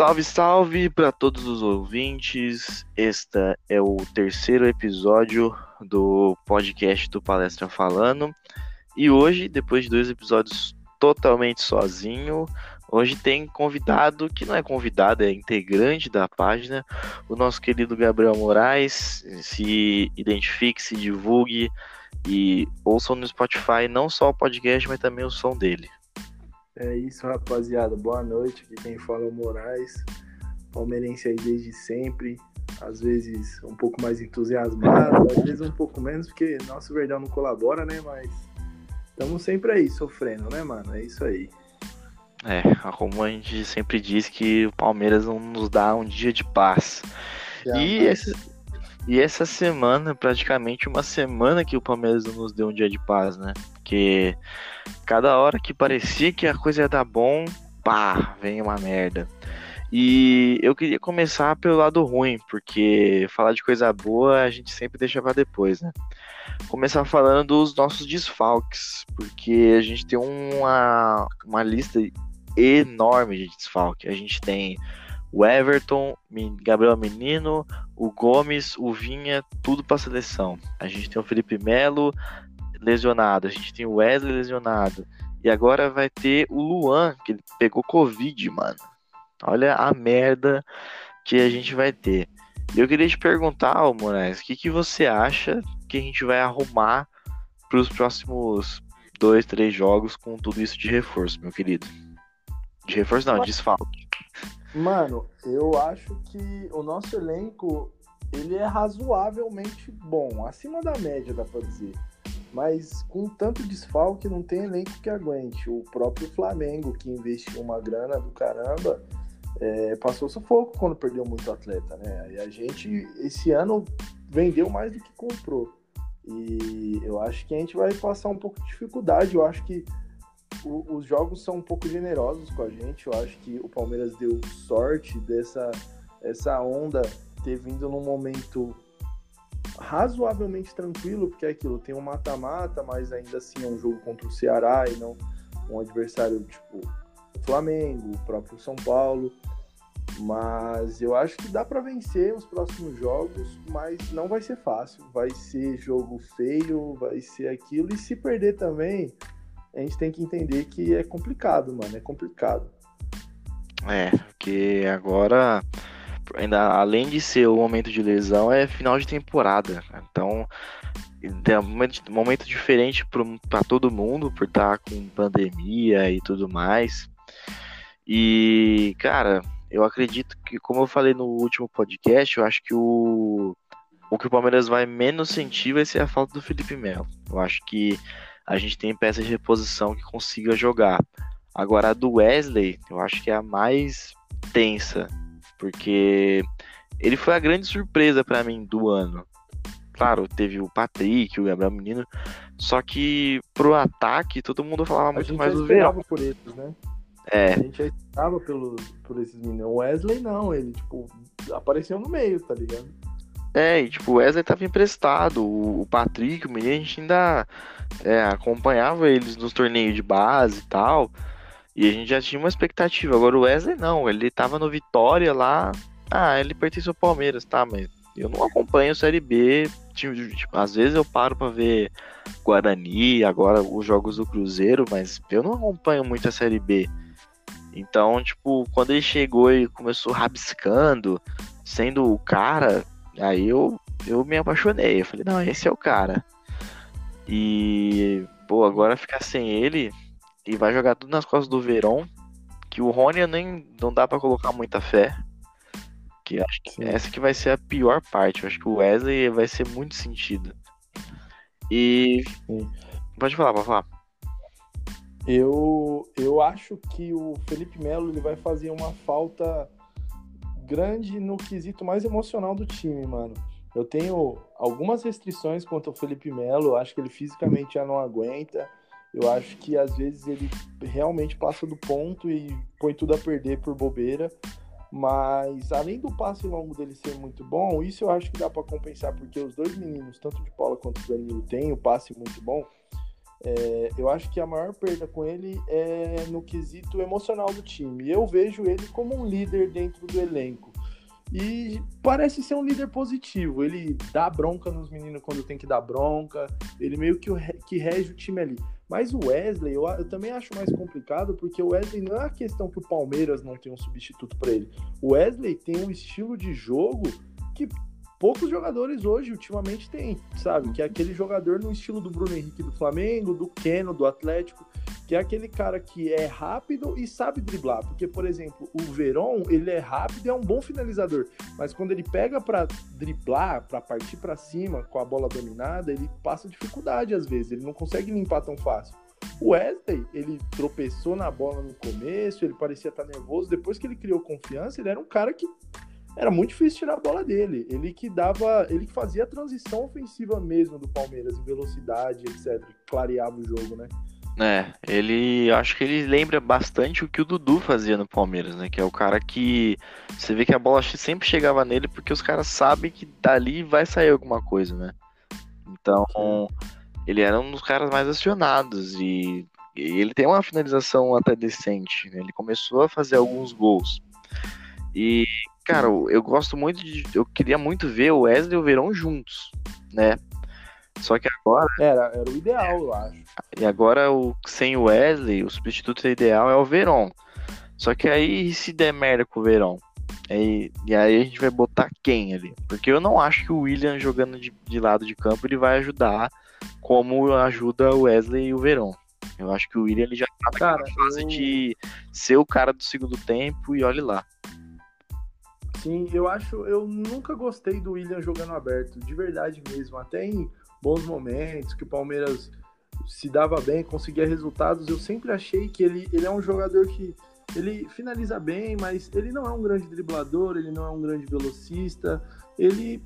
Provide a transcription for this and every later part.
Salve, salve para todos os ouvintes. Este é o terceiro episódio do podcast do Palestra Falando. E hoje, depois de dois episódios totalmente sozinho, hoje tem convidado, que não é convidado, é integrante da página, o nosso querido Gabriel Moraes. Se identifique, se divulgue e ouçam no Spotify não só o podcast, mas também o som dele. É isso, rapaziada. Boa noite. Aqui quem fala é o Moraes, palmeirense aí desde sempre. Às vezes um pouco mais entusiasmado, às vezes um pouco menos, porque nosso Verdão não colabora, né? Mas estamos sempre aí, sofrendo, né, mano? É isso aí. É, como a gente sempre diz que o Palmeiras não nos dá um dia de paz. Já, e, mas... e essa semana, praticamente uma semana que o Palmeiras não nos deu um dia de paz, né? Porque cada hora que parecia que a coisa ia dar bom, pá, vem uma merda. E eu queria começar pelo lado ruim, porque falar de coisa boa a gente sempre deixa para depois, né? Começar falando dos nossos desfalques, porque a gente tem uma, uma lista enorme de desfalque. A gente tem o Everton, Gabriel Menino, o Gomes, o Vinha, tudo para seleção. A gente tem o Felipe Melo, lesionado, a gente tem o Wesley lesionado. E agora vai ter o Luan, que ele pegou Covid, mano. Olha a merda que a gente vai ter. Eu queria te perguntar, ô Moraes, o que, que você acha que a gente vai arrumar para os próximos dois, três jogos com tudo isso de reforço, meu querido? De reforço não, de desfalque. Mano, eu acho que o nosso elenco ele é razoavelmente bom, acima da média, dá pra dizer. Mas com tanto desfalque, não tem elenco que aguente. O próprio Flamengo, que investiu uma grana do caramba, é, passou sufoco quando perdeu muito atleta, né? E a gente, esse ano, vendeu mais do que comprou. E eu acho que a gente vai passar um pouco de dificuldade. Eu acho que o, os jogos são um pouco generosos com a gente. Eu acho que o Palmeiras deu sorte dessa essa onda ter vindo num momento razoavelmente tranquilo, porque é aquilo, tem um mata-mata, mas ainda assim é um jogo contra o Ceará e não um adversário tipo Flamengo, o próprio São Paulo. Mas eu acho que dá para vencer os próximos jogos, mas não vai ser fácil. Vai ser jogo feio, vai ser aquilo. E se perder também, a gente tem que entender que é complicado, mano. É complicado. É, porque agora ainda além de ser o momento de lesão, é final de temporada. Então, é um momento, diferente para todo mundo, por estar tá com pandemia e tudo mais. E, cara, eu acredito que, como eu falei no último podcast, eu acho que o, o que o Palmeiras vai menos sentir vai ser a falta do Felipe Melo. Eu acho que a gente tem peça de reposição que consiga jogar. Agora, a do Wesley, eu acho que é a mais tensa porque ele foi a grande surpresa para mim do ano. Claro, teve o Patrick, o Gabriel Menino, só que pro ataque todo mundo falava muito mais do Verão. por eles, né? É. A gente já esperava pelo, por esses meninos. O Wesley não, ele tipo apareceu no meio, tá ligado? É, e tipo, o Wesley tava emprestado, o Patrick, o menino, a gente ainda é, acompanhava eles nos torneios de base e tal. E a gente já tinha uma expectativa. Agora o Wesley não, ele tava no Vitória lá. Ah, ele pertence ao Palmeiras, tá? Mas eu não acompanho Série B. Tipo, às vezes eu paro para ver Guarani, agora os jogos do Cruzeiro, mas eu não acompanho muito a Série B. Então, tipo, quando ele chegou e começou rabiscando, sendo o cara, aí eu, eu me apaixonei. Eu falei, não, esse é o cara. E, pô, agora ficar sem ele, e vai jogar tudo nas costas do Verón, que o Rony nem não dá para colocar muita fé. Que acho que Sim. essa que vai ser a pior parte. Eu acho que o Wesley vai ser muito sentido. E Sim. pode falar, pode falar. Eu, eu acho que o Felipe Melo ele vai fazer uma falta grande no quesito mais emocional do time, mano. Eu tenho algumas restrições quanto ao Felipe Melo, acho que ele fisicamente já não aguenta. Eu acho que às vezes ele realmente passa do ponto e põe tudo a perder por bobeira. Mas além do passe longo dele ser muito bom, isso eu acho que dá para compensar, porque os dois meninos, tanto de Paula quanto o Danilo, têm o passe muito bom. É, eu acho que a maior perda com ele é no quesito emocional do time. Eu vejo ele como um líder dentro do elenco. E parece ser um líder positivo. Ele dá bronca nos meninos quando tem que dar bronca. Ele meio que, que rege o time ali. Mas o Wesley, eu, eu, também acho mais complicado, porque o Wesley não é a questão que o Palmeiras não tem um substituto para ele. O Wesley tem um estilo de jogo que poucos jogadores hoje, ultimamente, têm, sabe? Que é aquele jogador no estilo do Bruno Henrique do Flamengo, do Keno, do Atlético, que é aquele cara que é rápido e sabe driblar. Porque, por exemplo, o Veron, ele é rápido e é um bom finalizador, mas quando ele pega para driblar, para partir para cima com a bola dominada, ele passa dificuldade às vezes, ele não consegue limpar tão fácil. O Wesley, ele tropeçou na bola no começo, ele parecia estar nervoso. Depois que ele criou confiança, ele era um cara que era muito difícil tirar a bola dele. Ele que dava, ele que fazia a transição ofensiva mesmo do Palmeiras, em velocidade, etc. Clareava o jogo, né? É, ele acho que ele lembra bastante o que o Dudu fazia no Palmeiras, né? Que é o cara que você vê que a bola sempre chegava nele porque os caras sabem que dali vai sair alguma coisa, né? Então, ele era um dos caras mais acionados e, e ele tem uma finalização até decente, né? Ele começou a fazer alguns gols. E, cara, eu gosto muito de. Eu queria muito ver o Wesley e o Verão juntos, né? Só que agora. Era, era o ideal, eu acho. E agora, o, sem o Wesley, o substituto ideal é o Verón. Só que aí, se der merda com o Verón? Aí, e aí a gente vai botar quem ali? Porque eu não acho que o William jogando de, de lado de campo ele vai ajudar como ajuda o Wesley e o Verón. Eu acho que o William ele já tá naquela cara, fase eu... de ser o cara do segundo tempo e olhe lá. Sim, eu acho, eu nunca gostei do William jogando aberto, de verdade mesmo. Até em bons momentos, que o Palmeiras se dava bem, conseguia resultados. Eu sempre achei que ele, ele é um jogador que ele finaliza bem, mas ele não é um grande driblador, ele não é um grande velocista. Ele,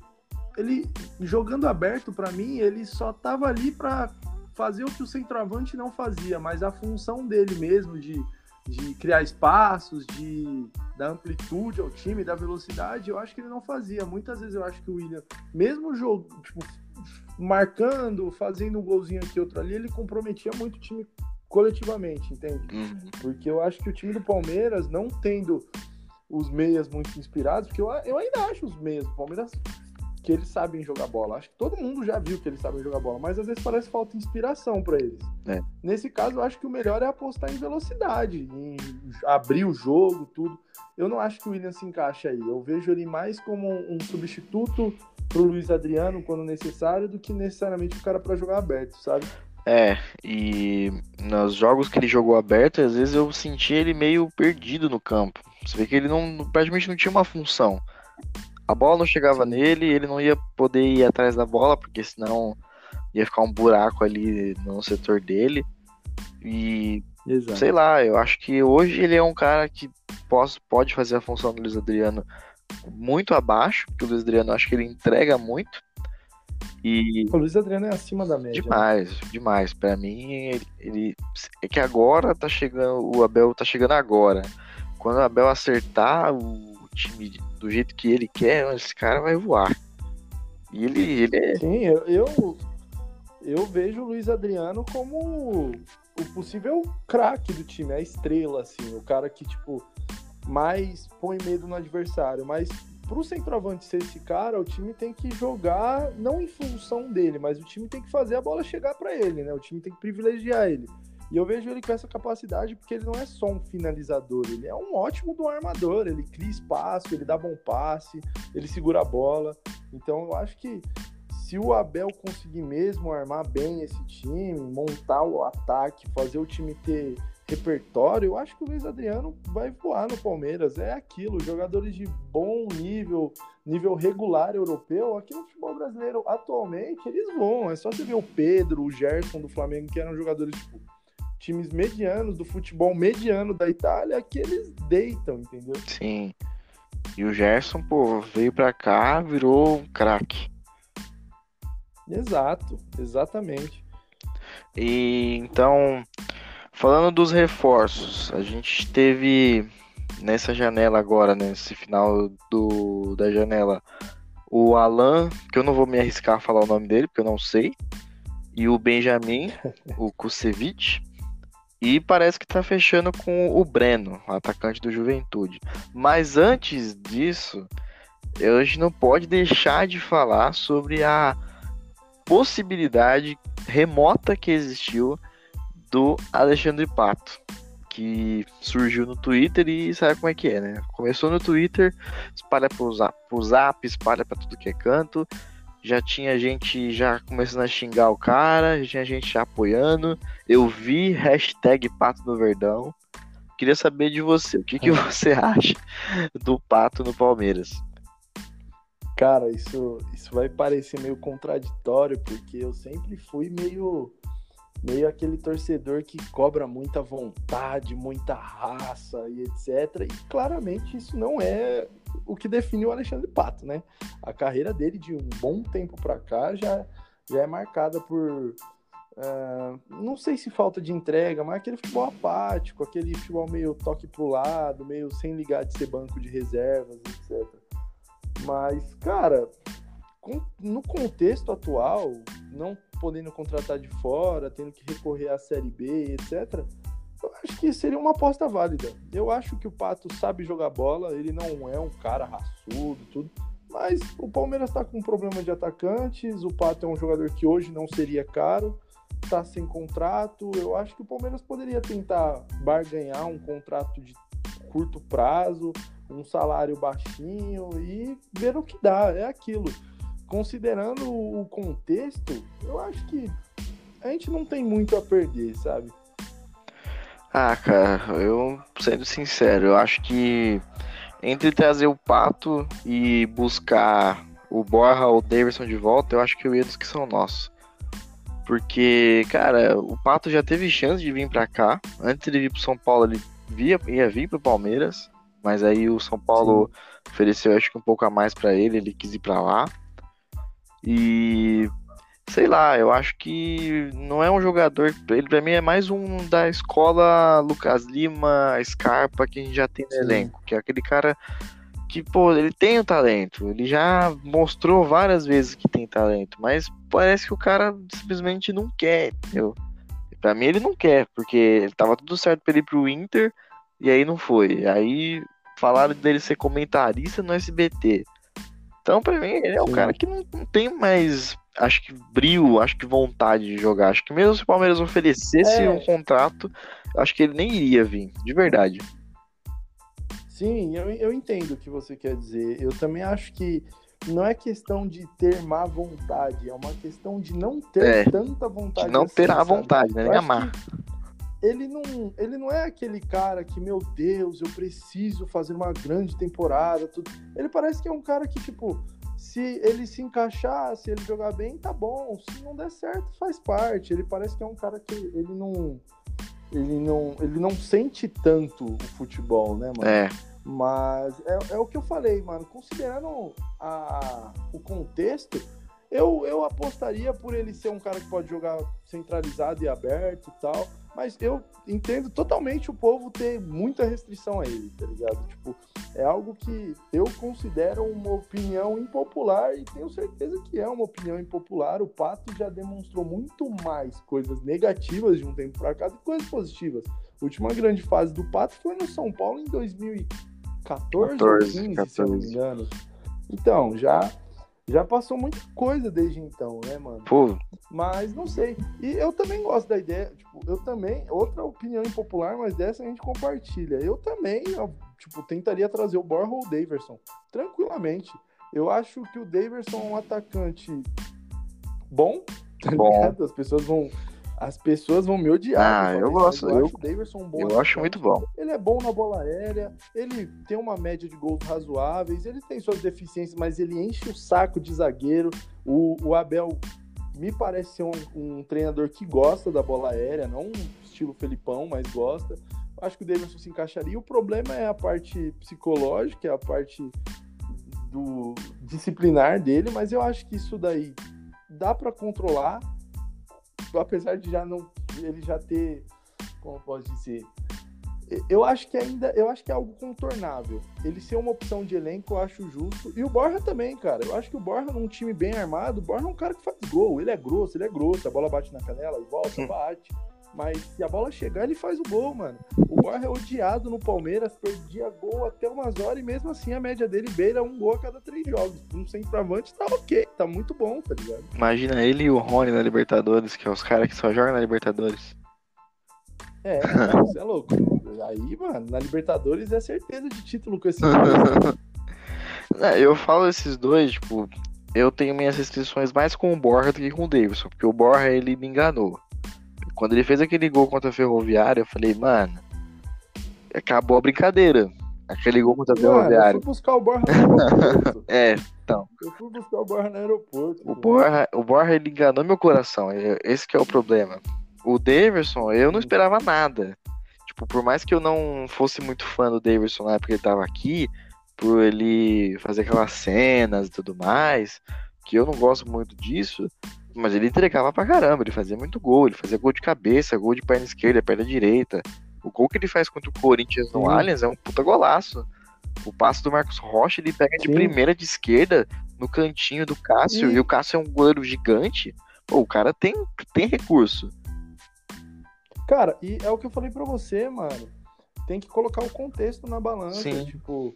ele jogando aberto para mim, ele só tava ali para fazer o que o centroavante não fazia, mas a função dele mesmo de, de criar espaços, de dar amplitude ao time, da velocidade, eu acho que ele não fazia. Muitas vezes eu acho que o William, mesmo jogo, tipo, marcando, fazendo um golzinho aqui, outro ali, ele comprometia muito o time coletivamente, entende? Uhum. Porque eu acho que o time do Palmeiras, não tendo os meias muito inspirados, porque eu, eu ainda acho os meias do Palmeiras que eles sabem jogar bola. Acho que todo mundo já viu que eles sabem jogar bola, mas às vezes parece falta inspiração para eles. É. Nesse caso, eu acho que o melhor é apostar em velocidade, em abrir o jogo, tudo. Eu não acho que o William se encaixa aí. Eu vejo ele mais como um substituto pro Luiz Adriano quando necessário do que necessariamente o cara para jogar aberto, sabe? É, e nos jogos que ele jogou aberto, às vezes eu senti ele meio perdido no campo. Você vê que ele não praticamente não tinha uma função. A bola não chegava nele, ele não ia poder ir atrás da bola, porque senão ia ficar um buraco ali no setor dele. E Exato. sei lá, eu acho que hoje ele é um cara que pode fazer a função do Luiz Adriano muito abaixo, porque o Luiz Adriano acho que ele entrega muito. E... O Luiz Adriano é acima da média. Né? Demais, demais. Para mim, ele, ele, é que agora tá chegando, o Abel tá chegando agora. Quando o Abel acertar o time do jeito que ele quer, esse cara vai voar. E ele, ele é. Sim, eu, eu, eu vejo o Luiz Adriano como o possível craque do time, a estrela, assim, o cara que, tipo, mais põe medo no adversário. Mas pro centroavante ser esse cara, o time tem que jogar não em função dele, mas o time tem que fazer a bola chegar para ele, né? O time tem que privilegiar ele. E eu vejo ele com essa capacidade porque ele não é só um finalizador, ele é um ótimo do armador, ele cria espaço, ele dá bom passe, ele segura a bola. Então eu acho que se o Abel conseguir mesmo armar bem esse time, montar o ataque, fazer o time ter repertório, eu acho que o Luiz Adriano vai voar no Palmeiras. É aquilo, jogadores de bom nível, nível regular europeu, aqui no futebol brasileiro atualmente, eles vão. É só você ver o Pedro, o Gerson do Flamengo, que eram jogadores tipo times medianos do futebol mediano da Itália, que eles deitam, entendeu? Sim. E o Gerson, pô, veio pra cá, virou um craque. Exato, exatamente. E então, Falando dos reforços, a gente teve nessa janela agora, nesse final do, da janela, o Alan, que eu não vou me arriscar a falar o nome dele, porque eu não sei. e o Benjamin, o Kusevich. E parece que tá fechando com o Breno, atacante do Juventude. Mas antes disso, a gente não pode deixar de falar sobre a possibilidade remota que existiu do Alexandre Pato, que surgiu no Twitter e sabe como é que é, né? Começou no Twitter, espalha pro zap, pro zap espalha pra tudo que é canto. Já tinha gente já começando a xingar o cara, já tinha gente já apoiando. Eu vi hashtag Pato no Verdão. Queria saber de você, o que, que você acha do Pato no Palmeiras? Cara, isso, isso vai parecer meio contraditório, porque eu sempre fui meio, meio aquele torcedor que cobra muita vontade, muita raça e etc. E claramente isso não é o que define o Alexandre Pato, né? A carreira dele de um bom tempo para cá já, já é marcada por. Uh, não sei se falta de entrega, mas aquele futebol apático, aquele futebol meio toque pro lado, meio sem ligar de ser banco de reservas, etc. Mas, cara, com, no contexto atual, não podendo contratar de fora, tendo que recorrer à Série B, etc., eu acho que seria uma aposta válida. Eu acho que o Pato sabe jogar bola, ele não é um cara raçudo, tudo. Mas o Palmeiras está com um problema de atacantes, o Pato é um jogador que hoje não seria caro, está sem contrato. Eu acho que o Palmeiras poderia tentar barganhar um contrato de curto prazo, um salário baixinho e ver o que dá. É aquilo. Considerando o contexto, eu acho que a gente não tem muito a perder, sabe? Ah, cara, eu sendo sincero, eu acho que entre trazer o Pato e buscar o Borra ou o Davidson de volta, eu acho que eu ia dos que são nossos. Porque, cara, o Pato já teve chance de vir para cá. Antes de vir pro São Paulo, ele via, ia vir pro Palmeiras. Mas aí o São Paulo Sim. ofereceu, acho que um pouco a mais para ele, ele quis ir para lá. E sei lá, eu acho que não é um jogador, ele para mim é mais um da escola Lucas Lima, Scarpa que a gente já tem no Sim. elenco, que é aquele cara que, pô, ele tem o talento, ele já mostrou várias vezes que tem talento, mas parece que o cara simplesmente não quer, entendeu? Pra mim ele não quer, porque ele tava tudo certo pra ele ir pro Inter, e aí não foi. Aí falaram dele ser comentarista no SBT. Então, pra mim, ele é um cara que não, não, tem mais, acho que, brilho, acho que vontade de jogar. Acho que mesmo se o Palmeiras oferecesse é. um contrato, acho que ele nem iria vir, de verdade. Sim, eu, eu entendo o que você quer dizer. Eu também acho que não é questão de ter má vontade, é uma questão de não ter é, tanta vontade. De não assim, ter a vontade, né? Nem amar. Que ele não, ele não é aquele cara que, meu Deus, eu preciso fazer uma grande temporada, tudo. Ele parece que é um cara que, tipo, se ele se encaixar, se ele jogar bem, tá bom. Se não der certo, faz parte. Ele parece que é um cara que ele não ele não, ele não sente tanto o futebol, né, mano? É. Mas é, é o que eu falei, mano. Considerando a, o contexto, eu, eu apostaria por ele ser um cara que pode jogar centralizado e aberto e tal. Mas eu entendo totalmente o povo ter muita restrição a ele, tá ligado? Tipo, é algo que eu considero uma opinião impopular e tenho certeza que é uma opinião impopular. O Pato já demonstrou muito mais coisas negativas de um tempo pra cá do que coisas positivas. A última grande fase do Pato foi no São Paulo em 2014 14, ou 15, 14. se não me engano. Então, já já passou muita coisa desde então, né, mano? Pô. Mas não sei. E eu também gosto da ideia, tipo, eu também, outra opinião impopular, mas dessa a gente compartilha. Eu também, eu, tipo, tentaria trazer o Borja ou o Daverson, tranquilamente. Eu acho que o Daverson é um atacante bom, tá bom. ligado? As pessoas vão as pessoas vão me odiar. Ah, eu gosto. Eu, eu acho o Davidson um bom. Eu acho muito bom. Ele é bom na bola aérea, ele tem uma média de gols razoáveis, ele tem suas deficiências, mas ele enche o saco de zagueiro. O, o Abel me parece ser um, um, treinador que gosta da bola aérea, não estilo Felipão, mas gosta. Acho que o Davidson se encaixaria. O problema é a parte psicológica, é a parte do disciplinar dele, mas eu acho que isso daí dá para controlar apesar de já não ele já ter, como eu posso dizer, eu acho que ainda, eu acho que é algo contornável. Ele ser uma opção de elenco, eu acho justo. E o Borja também, cara. Eu acho que o Borja, num time bem armado, o Borja é um cara que faz gol. Ele é grosso, ele é grosso. A bola bate na canela e volta, bate. Mas se a bola chegar, ele faz o gol, mano. O Borja é odiado no Palmeiras, perdia gol até umas horas e mesmo assim a média dele beira um gol a cada três jogos. Um centroavante tá ok, tá muito bom, tá ligado? Imagina ele e o Rony na Libertadores, que é os caras que só jogam na Libertadores. É, você é louco. Aí, mano, na Libertadores é certeza de título com esse é, eu falo esses dois, tipo, eu tenho minhas restrições mais com o Borja do que com o Davidson, porque o Borja ele me enganou. Quando ele fez aquele gol contra a Ferroviária, eu falei, mano, acabou a brincadeira. Aquele gol contra a Ferroviária. Eu fui buscar o Borja no aeroporto. é, então. Eu fui buscar o Borja no aeroporto. O Borja, o Borja ele enganou meu coração. Esse que é o problema. O Daverson, eu não esperava nada. Tipo, por mais que eu não fosse muito fã do Daverson na época que ele tava aqui, por ele fazer aquelas cenas e tudo mais, que eu não gosto muito disso, mas ele entregava pra caramba, ele fazia muito gol, ele fazia gol de cabeça, gol de perna esquerda, perna direita. O gol que ele faz contra o Corinthians no Sim. Allianz é um puta golaço. O passo do Marcos Rocha, ele pega de Sim. primeira de esquerda no cantinho do Cássio, e... e o Cássio é um goleiro gigante. Pô, o cara tem, tem recurso. Cara, e é o que eu falei para você, mano. Tem que colocar o contexto na balança. Sim. Tipo,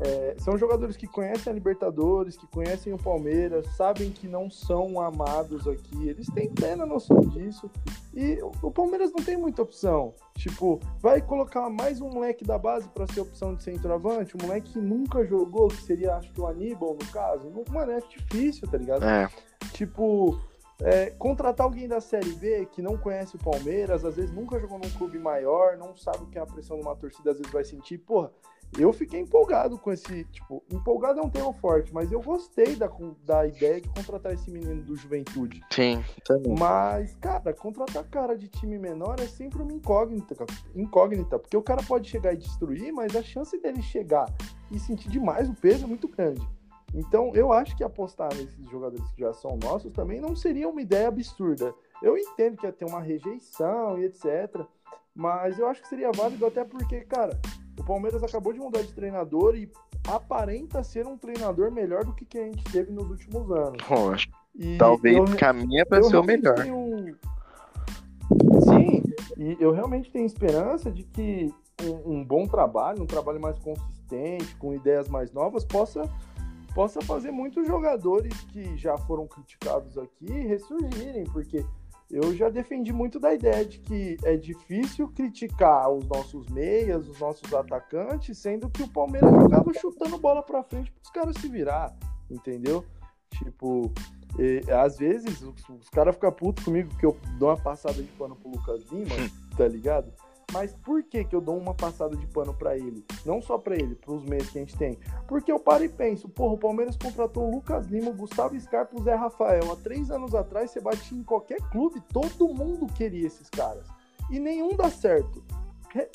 é, são jogadores que conhecem a Libertadores, que conhecem o Palmeiras, sabem que não são amados aqui, eles têm plena noção disso. E o Palmeiras não tem muita opção. Tipo, vai colocar mais um moleque da base para ser opção de centroavante, um moleque que nunca jogou, que seria, acho que o Aníbal, no caso. Mano, é difícil, tá ligado? É. Tipo, é, contratar alguém da Série B que não conhece o Palmeiras, às vezes nunca jogou num clube maior, não sabe o que é a pressão de uma torcida, às vezes vai sentir, porra eu fiquei empolgado com esse, tipo, empolgado é um termo forte, mas eu gostei da, da ideia de contratar esse menino do Juventude. Sim, também. Mas, cara, contratar cara de time menor é sempre uma incógnita, incógnita, porque o cara pode chegar e destruir, mas a chance dele chegar e sentir demais o peso é muito grande. Então, eu acho que apostar nesses jogadores que já são nossos também não seria uma ideia absurda. Eu entendo que ia ter uma rejeição e etc. Mas eu acho que seria válido até porque, cara, Palmeiras acabou de mudar de treinador e aparenta ser um treinador melhor do que, que a gente teve nos últimos anos. E talvez eu, caminha para ser o melhor. Tenho... Sim, e eu realmente tenho esperança de que um, um, bom trabalho, um trabalho mais consistente, com ideias mais novas, possa, possa fazer muitos jogadores que já foram criticados aqui ressurgirem, porque eu já defendi muito da ideia de que é difícil criticar os nossos meias, os nossos atacantes, sendo que o Palmeiras jogava chutando bola para frente para os caras se virar, entendeu? Tipo, e, às vezes os, os caras ficam putos comigo que eu dou uma passada de pano pro Lucas Lima, tá ligado? Mas por que, que eu dou uma passada de pano para ele? Não só para ele, para os meios que a gente tem. Porque eu paro e penso, porra, o Palmeiras contratou o Lucas Lima, o Gustavo Scarpa o Zé Rafael. Há três anos atrás, você batia em qualquer clube, todo mundo queria esses caras. E nenhum dá certo.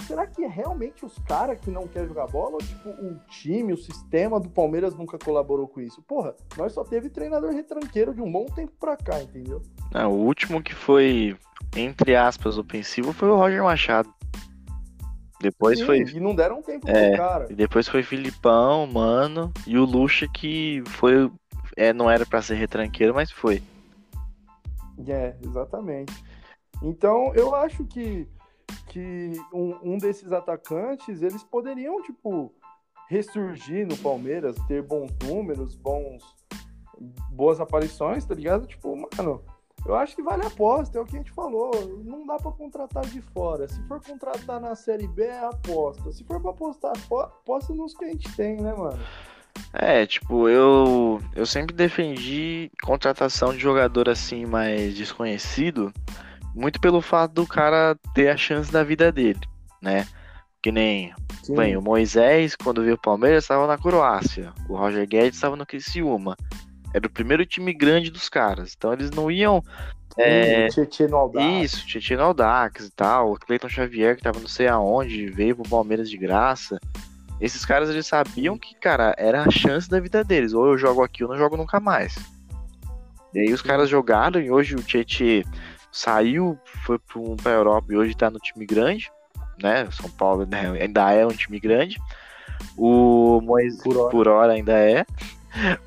Será que é realmente os caras que não querem jogar bola? Ou, tipo, o time, o sistema do Palmeiras nunca colaborou com isso? Porra, nós só teve treinador retranqueiro de um bom tempo pra cá, entendeu? o último que foi, entre aspas, ofensivo foi o Roger Machado. Depois Sim, foi. E não deram tempo é, pro cara. E depois foi Filipão, Mano, e o Lucha que foi. É, não era para ser retranqueiro, mas foi. É, exatamente. Então eu acho que, que um, um desses atacantes eles poderiam, tipo, ressurgir no Palmeiras, ter bons números, bons boas aparições, tá ligado? Tipo, mano, eu acho que vale a aposta, é o que a gente falou. Não dá para contratar de fora. Se for contratar na Série B, é aposta. Se for pra apostar, aposta nos que a gente tem, né, mano? É, tipo, eu, eu sempre defendi contratação de jogador assim mais desconhecido, muito pelo fato do cara ter a chance da vida dele, né? Que nem bem, o Moisés, quando veio o Palmeiras, estava na Croácia. O Roger Guedes estava no Criciúma. Era o primeiro time grande dos caras. Então eles não iam. É... Tietchan no Aldax. Isso, Tietchan no Aldax e tal. O Cleiton Xavier, que tava não sei aonde, veio pro Palmeiras de graça. Esses caras eles sabiam que, cara, era a chance da vida deles. Ou eu jogo aqui ou não jogo nunca mais. E aí os caras jogaram e hoje o Tietchan saiu, foi pra Europa e hoje tá no time grande. né? São Paulo né, ainda é um time grande. O Moisés, por hora. por hora ainda é.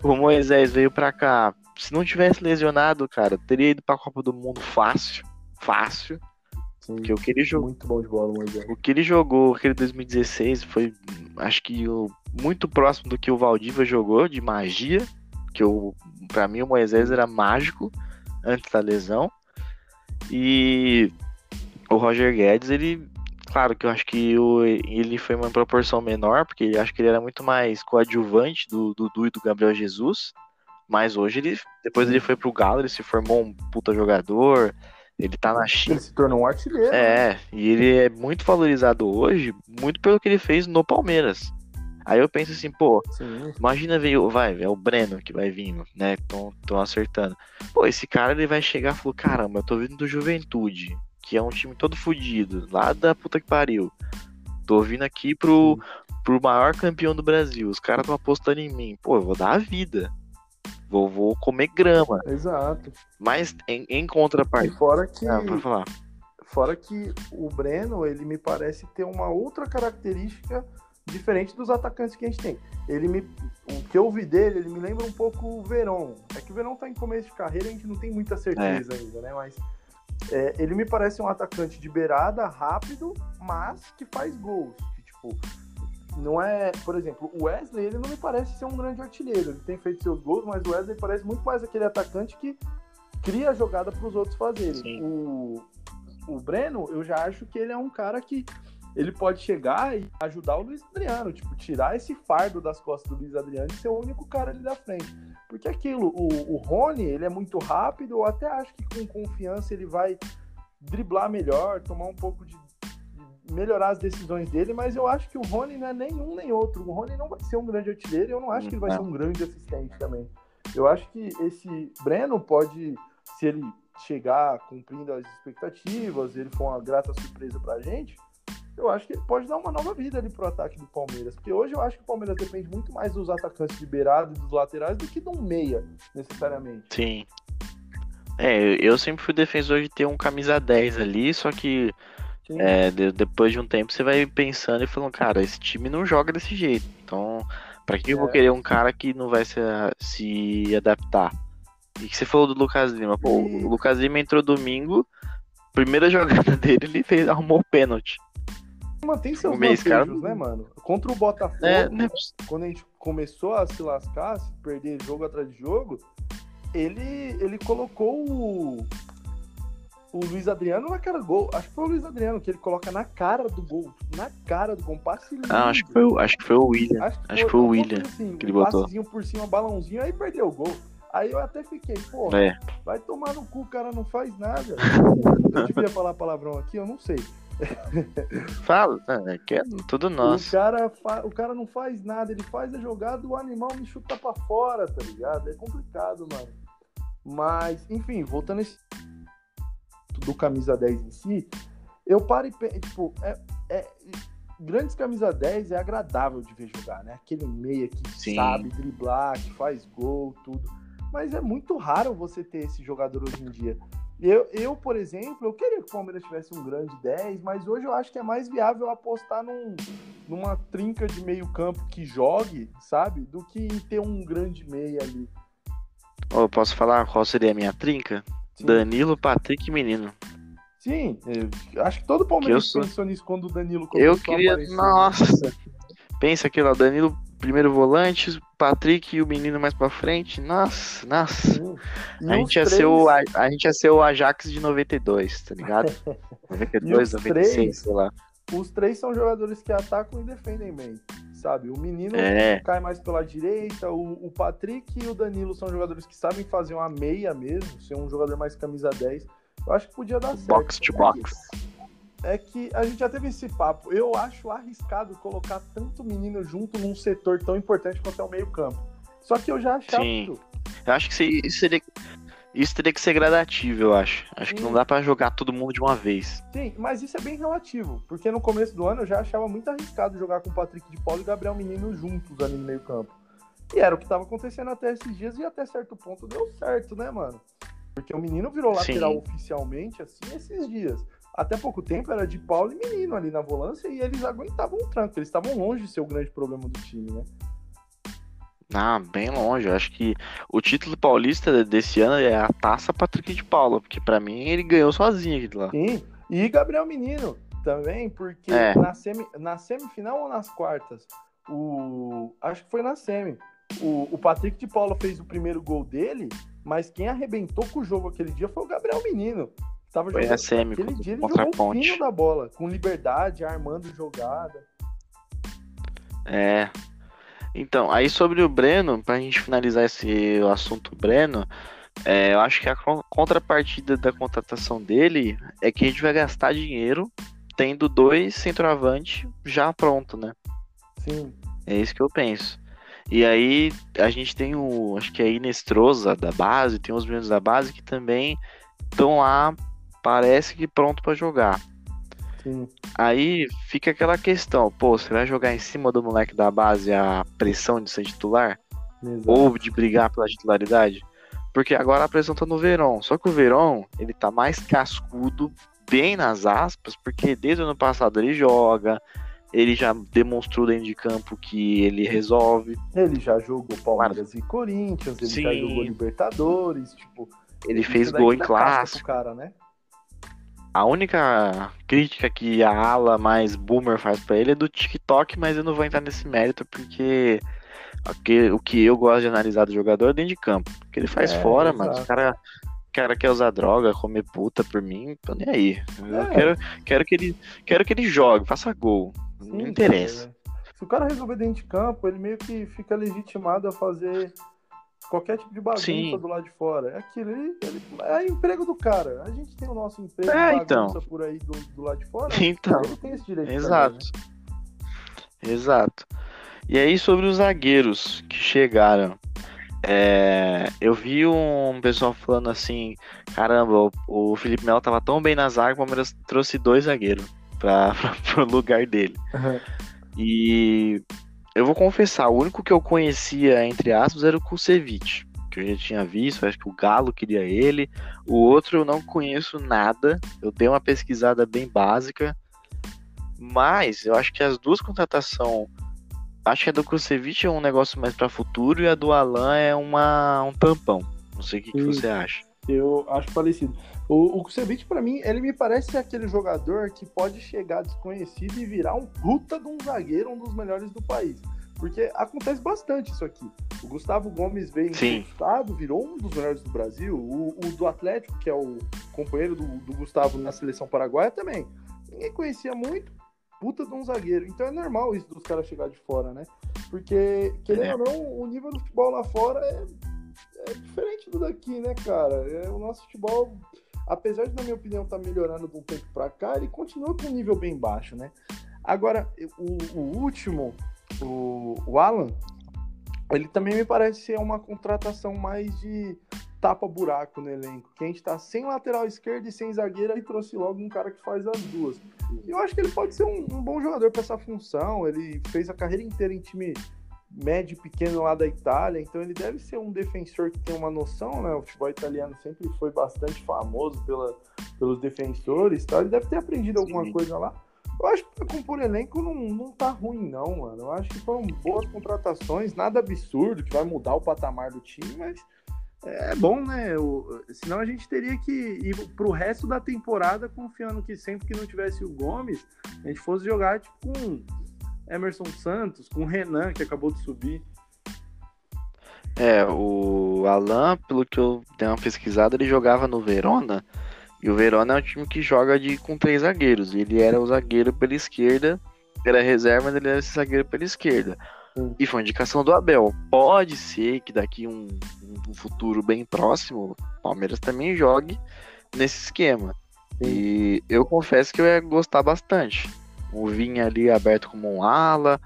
O Moisés veio para cá. Se não tivesse lesionado, cara, teria ido para a Copa do Mundo fácil, fácil. Sim, porque o que ele jogou, muito bom de bola, Moisés. O que ele jogou aquele 2016 foi, acho que o, muito próximo do que o Valdívia jogou de magia, que o para mim o Moisés era mágico antes da lesão. E o Roger Guedes, ele claro que eu acho que o, ele foi uma proporção menor, porque acho que ele era muito mais coadjuvante do Dudu e do Gabriel Jesus. Mas hoje ele, depois ele foi pro Galo, ele se formou um puta jogador. Ele tá na China. Ele se tornou um artilheiro. É, né? e ele é muito valorizado hoje, muito pelo que ele fez no Palmeiras. Aí eu penso assim, pô, Sim. imagina ver, vai, é o Breno que vai vindo, né? Tão, acertando. Pô, esse cara ele vai chegar e falar, caramba, eu tô vindo do Juventude, que é um time todo fodido, lá da puta que pariu. Tô vindo aqui pro, pro maior campeão do Brasil. Os caras estão apostando em mim. Pô, eu vou dar a vida. Vou, vou comer grama. Exato. Mas em, em contrapartida. Fora que. Ah, falar. Fora que o Breno, ele me parece ter uma outra característica diferente dos atacantes que a gente tem. Ele me, o que eu vi dele, ele me lembra um pouco o Verón. É que o Verón tá em começo de carreira, a gente não tem muita certeza é. ainda, né? Mas é, ele me parece um atacante de beirada, rápido, mas que faz gols. Que, tipo, não é, por exemplo, o Wesley, ele não me parece ser um grande artilheiro. Ele tem feito seus gols, mas o Wesley parece muito mais aquele atacante que cria a jogada para os outros fazerem. O, o Breno, eu já acho que ele é um cara que ele pode chegar e ajudar o Luiz Adriano, tipo, tirar esse fardo das costas do Luiz Adriano e ser o único cara ali da frente. Porque aquilo, o, o Rony, ele é muito rápido, eu até acho que com confiança ele vai driblar melhor, tomar um pouco de, melhorar as decisões dele, mas eu acho que o Rony não é nenhum nem outro. O Rony não vai ser um grande artilheiro, eu não acho que ele vai ser um grande assistente também. Eu acho que esse Breno pode, se ele chegar cumprindo as expectativas, ele for uma grata surpresa pra gente, eu acho que ele pode dar uma nova vida ali pro ataque do Palmeiras. Porque hoje eu acho que o Palmeiras depende muito mais dos atacantes de beirada e dos laterais do que de um meia, necessariamente. Sim. É, eu sempre fui defensor de ter um camisa 10 ali, só que é, de, depois de um tempo você vai pensando e falando, cara, esse time não joga desse jeito. Então, pra que é. eu vou é. querer um cara que não vai se, se adaptar? E que você falou do Lucas Lima. Pô, e... o Lucas Lima entrou domingo, primeira jogada dele, ele fez, arrumou pênalti mantém seus mês, cara... né, mano? Contra o Botafogo, é, né? quando a gente começou a se lascar, se perder jogo atrás de jogo, ele, ele colocou o, o Luiz Adriano na cara do gol. Acho que foi o Luiz Adriano que ele coloca na cara do gol. Na cara do gol. Um passe lindo. Ah, acho que foi, acho que foi o William. Acho que, acho foi, foi o William assim, que ele um botou. passezinho por cima, balãozinho, aí perdeu o gol. Aí eu até fiquei, pô, é. vai tomar no cu, o cara não faz nada. eu devia falar palavrão aqui, eu não sei. Fala, é que é tudo nosso. O cara, o cara não faz nada, ele faz a jogada, o animal me chuta pra fora, tá ligado? É complicado, mano. Mas, enfim, voltando esse do camisa 10 em si, eu paro e tipo, é, é, grandes camisa 10 é agradável de ver jogar, né? Aquele meia que Sim. sabe driblar, que faz gol, tudo. Mas é muito raro você ter esse jogador hoje em dia. Eu, eu, por exemplo, eu queria que o Palmeiras tivesse um grande 10, mas hoje eu acho que é mais viável apostar num, numa trinca de meio campo que jogue, sabe? Do que em ter um grande meia ali. Oh, posso falar qual seria a minha trinca? Sim. Danilo, Patrick e Menino. Sim, acho que todo Palmeiras sou... pensou nisso quando o Danilo começou Eu queria, nossa, pensa aqui lá, Danilo primeiro volante, Patrick e o menino mais pra frente. Nossa, nossa. a, gente ia ser o, a, a, gente ia ser o Ajax de 92, tá ligado? 92, 96, três, sei lá. Os três são jogadores que atacam e defendem bem, sabe? O menino é. cai mais pela direita, o, o Patrick e o Danilo são jogadores que sabem fazer uma meia mesmo, ser um jogador mais camisa 10. Eu acho que podia dar certo. Box to box é que a gente já teve esse papo. Eu acho arriscado colocar tanto menino junto num setor tão importante quanto é o meio-campo. Só que eu já achava. Sim. Eu acho que isso seria. Isso teria que ser gradativo, eu acho. Acho Sim. que não dá para jogar todo mundo de uma vez. Sim, mas isso é bem relativo. Porque no começo do ano eu já achava muito arriscado jogar com o Patrick de Paulo e Gabriel Menino juntos ali no meio-campo. E era o que estava acontecendo até esses dias e até certo ponto deu certo, né, mano? Porque o menino virou lateral Sim. oficialmente assim esses dias. Até pouco tempo era de Paulo e Menino ali na volância e eles aguentavam o tranco. Eles estavam longe de ser o grande problema do time, né? Ah, bem longe. Eu acho que o título paulista desse ano é a taça Patrick de Paula, porque para mim ele ganhou sozinho aqui lá. Sim, e Gabriel Menino também, porque é. na, semi, na semifinal ou nas quartas? O, acho que foi na semi. O, o Patrick de Paula fez o primeiro gol dele, mas quem arrebentou com o jogo aquele dia foi o Gabriel Menino. Tava foi a semi, aquele dia ele jogou o fino da bola, com liberdade, armando jogada. É, então, aí sobre o Breno, pra gente finalizar esse assunto Breno, é, eu acho que a contrapartida da contratação dele é que a gente vai gastar dinheiro tendo dois centroavantes já pronto, né? Sim. É isso que eu penso. E aí a gente tem o, acho que é a Inestrosa da base, tem os meninos da base que também estão lá, parece que pronto para jogar. Sim. Aí fica aquela questão, pô, você vai jogar em cima do moleque da base a pressão de ser titular? Exato. Ou de brigar pela titularidade? Porque agora a pressão tá no Verón. Só que o Verón, ele tá mais cascudo, bem nas aspas, porque desde o ano passado ele joga, ele já demonstrou dentro de campo que ele resolve. Ele já jogou Palmeiras Mas... e Corinthians, ele Sim. já jogou Libertadores, tipo. Ele fez gol em clássico. Cara, né? A única crítica que a ala mais boomer faz para ele é do TikTok, mas eu não vou entrar nesse mérito porque o que eu gosto de analisar do jogador é dentro de campo. O que ele faz é, fora, exato. mano, o cara, o cara quer usar droga, comer puta por mim, tô nem aí. Eu é. quero, quero, que ele, quero que ele jogue, faça gol. Sim, não interessa. Se o cara resolver dentro de campo, ele meio que fica legitimado a fazer qualquer tipo de bagunça Sim. do lado de fora. É aquilo, ele, ele, é emprego do cara. A gente tem o nosso emprego é, então. por aí do, do lado de fora. Então. Ele tem esse direito. Exato. né? Exato. E aí sobre os zagueiros que chegaram. É, eu vi um pessoal falando assim, caramba, o, o Felipe Melo tava tão bem na zaga, o Palmeiras trouxe dois zagueiros para o lugar dele. Uhum. E eu vou confessar, o único que eu conhecia, entre aspas, era o Kusevich, que eu já tinha visto, acho que o Galo queria ele. O outro eu não conheço nada, eu dei uma pesquisada bem básica, mas eu acho que as duas contratações, acho que a do Kusevich é um negócio mais para futuro e a do Alan é uma, um tampão. Não sei o que, que você acha. Eu acho parecido. O, o Kusevich, para mim, ele me parece aquele jogador que pode chegar desconhecido e virar um puta de um zagueiro, um dos melhores do país. Porque acontece bastante isso aqui. O Gustavo Gomes veio estado, virou um dos melhores do Brasil. O, o, do Atlético, que é o companheiro do, do Gustavo na seleção paraguaia, também. Ninguém conhecia muito, puta de um zagueiro. Então é normal isso dos caras chegar de fora, né? Porque, querendo é. ou não, o nível do futebol lá fora é, é diferente do daqui, né, cara? É, o nosso futebol apesar de, na minha opinião, estar tá melhorando de um tempo para cá, ele continua com um nível bem baixo, né? Agora, o, o último, o, o, Alan, ele também me parece ser uma contratação mais de tapa-buraco no elenco. Que a gente tá sem lateral esquerdo e sem zagueiro, e trouxe logo um cara que faz as duas. E eu acho que ele pode ser um, um bom jogador para essa função. Ele fez a carreira inteira em time médio e pequeno lá da Itália, então ele deve ser um defensor que tem uma noção, né? O futebol italiano sempre foi bastante famoso pela, pelos defensores, tá? ele deve ter aprendido alguma Sim. coisa lá. Eu acho que para compor elenco não, não tá ruim, não, mano. Eu acho que foram boas contratações, nada absurdo que vai mudar o patamar do time, mas é bom, né? O, senão a gente teria que ir pro resto da temporada confiando que sempre que não tivesse o Gomes, a gente fosse jogar tipo com Emerson Santos, com o Renan, que acabou de subir. É, o Alan, pelo que eu dei uma pesquisada, ele jogava no Verona. E o Verona é um time que joga de, com três zagueiros. Ele era o zagueiro pela esquerda, era reserva, mas ele era esse zagueiro pela esquerda. Hum. E foi indicação do Abel. Pode ser que daqui um, um futuro bem próximo, o Palmeiras também jogue nesse esquema. E eu confesso que eu ia gostar bastante o Vinha ali aberto como um ala,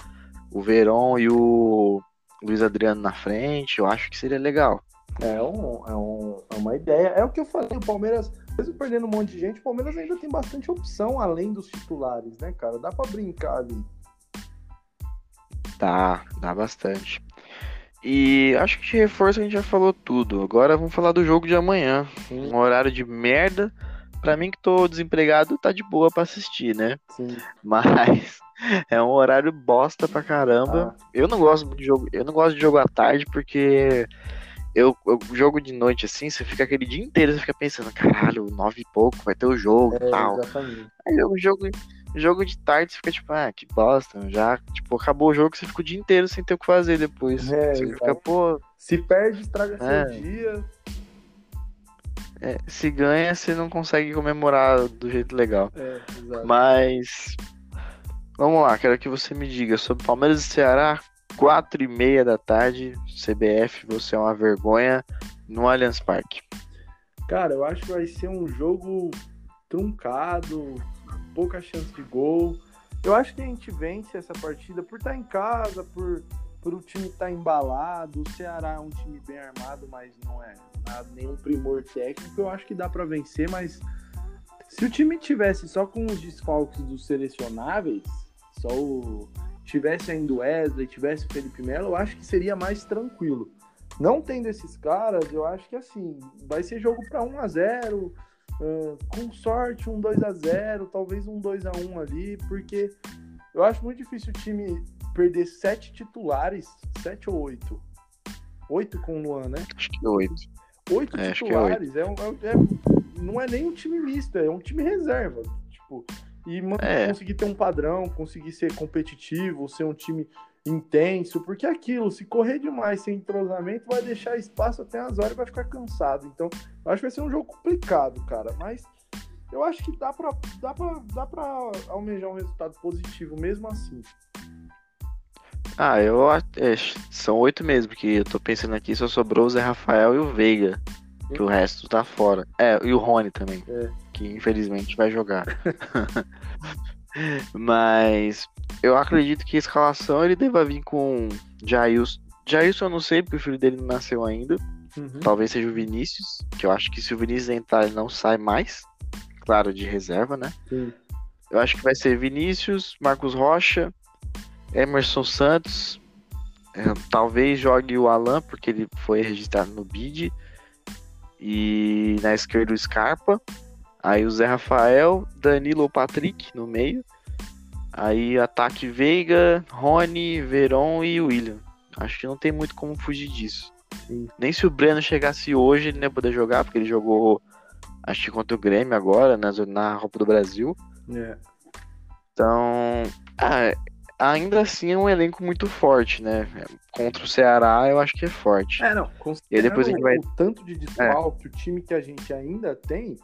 o Verón e o Luiz Adriano na frente, eu acho que seria legal. É, um, é, um, é uma ideia. É o que eu falei, o Palmeiras, mesmo perdendo um monte de gente, o Palmeiras ainda tem bastante opção além dos titulares, né, cara? Dá para brincar ali. Tá, dá bastante. E acho que de reforço a gente já falou tudo. Agora vamos falar do jogo de amanhã. Um horário de merda pra mim que tô desempregado, tá de boa pra assistir, né? Sim. Mas é um horário bosta pra caramba. Ah. Eu não gosto de jogo, eu não gosto de jogo à tarde porque eu, eu jogo de noite assim, você fica aquele dia inteiro, você fica pensando, caralho, nove e pouco, vai ter o jogo e É, tal. exatamente. Aí o jogo, jogo de tarde você fica tipo, ah, que bosta, já, tipo, acabou o jogo, você fica o dia inteiro sem ter o que fazer depois. É, você fica, exato. pô, Se perde, estraga É. seu dia. É, se ganha, você não consegue comemorar do jeito legal. É, exato. Mas vamos lá, quero que você me diga sobre Palmeiras e Ceará, quatro e meia da tarde, CBF, você é uma vergonha no Allianz Parque. Cara, eu acho que vai ser um jogo truncado, pouca chance de gol. Eu acho que a gente vence essa partida por estar em casa, por, por o time estar embalado. O Ceará é um time bem armado, mas não é nada, nenhum primor técnico. Eu acho que dá para vencer, mas se o time tivesse só com os desfalques dos selecionáveis, só o tivesse ainda o Wesley, tivesse o Felipe Melo, eu acho que seria mais tranquilo. Não tendo esses caras, eu acho que assim, vai ser jogo para 1 a 0 ah, com sorte um 2 a 0 talvez um 2 a 1 ali, porque eu acho muito difícil o time perder sete titulares, sete ou oito. Oito com o Luan, né? Acho que oito. Oito É, é titulares. É um- é- é- não é nem um time misto, é um time reserva. Tipo, e man- É. conseguir ter um padrão, conseguir ser competitivo, ser um time intenso, porque é aquilo, se correr demais sem entrosamento, vai deixar espaço até as horas e vai ficar cansado. Então, eu acho que vai ser um jogo complicado, cara. Mas eu acho que dá pra, dá pra, dá pra almejar um resultado positivo mesmo assim. Ah, eu é, são oito mesmo, porque eu tô pensando aqui, só sobrou o Zé Rafael e o Veiga, que o resto tá fora. É, e o Rony também, É. que infelizmente vai jogar. Mas eu acredito que a escalação ele deva vir com Jailson. Jailson eu não sei, porque o filho dele não nasceu ainda. Uhum. Talvez seja o Vinícius, que eu acho que se o Vinícius entrar, ele não sai mais. Claro, de reserva, né? Sim. Eu acho que vai ser Vinícius, Marcos Rocha, Emerson Santos. é, talvez jogue o Alan, porque ele foi registrado no BID. E na esquerda o Scarpa. Aí o Zé Rafael, Danilo ou Patrick no meio. Aí ataque Veiga, Rony, Veron e William. Acho que não tem muito como fugir disso. Sim. Nem se o Breno chegasse hoje, ele não ia poder jogar, porque ele jogou, acho que contra o Grêmio agora, na, na Copa do Brasil. É. Então, ah, ainda assim é um elenco muito forte, né? Contra o Ceará, eu acho que é forte. É, não. E aí depois a gente vai- O tanto de desfalque, o time que a gente ainda tem,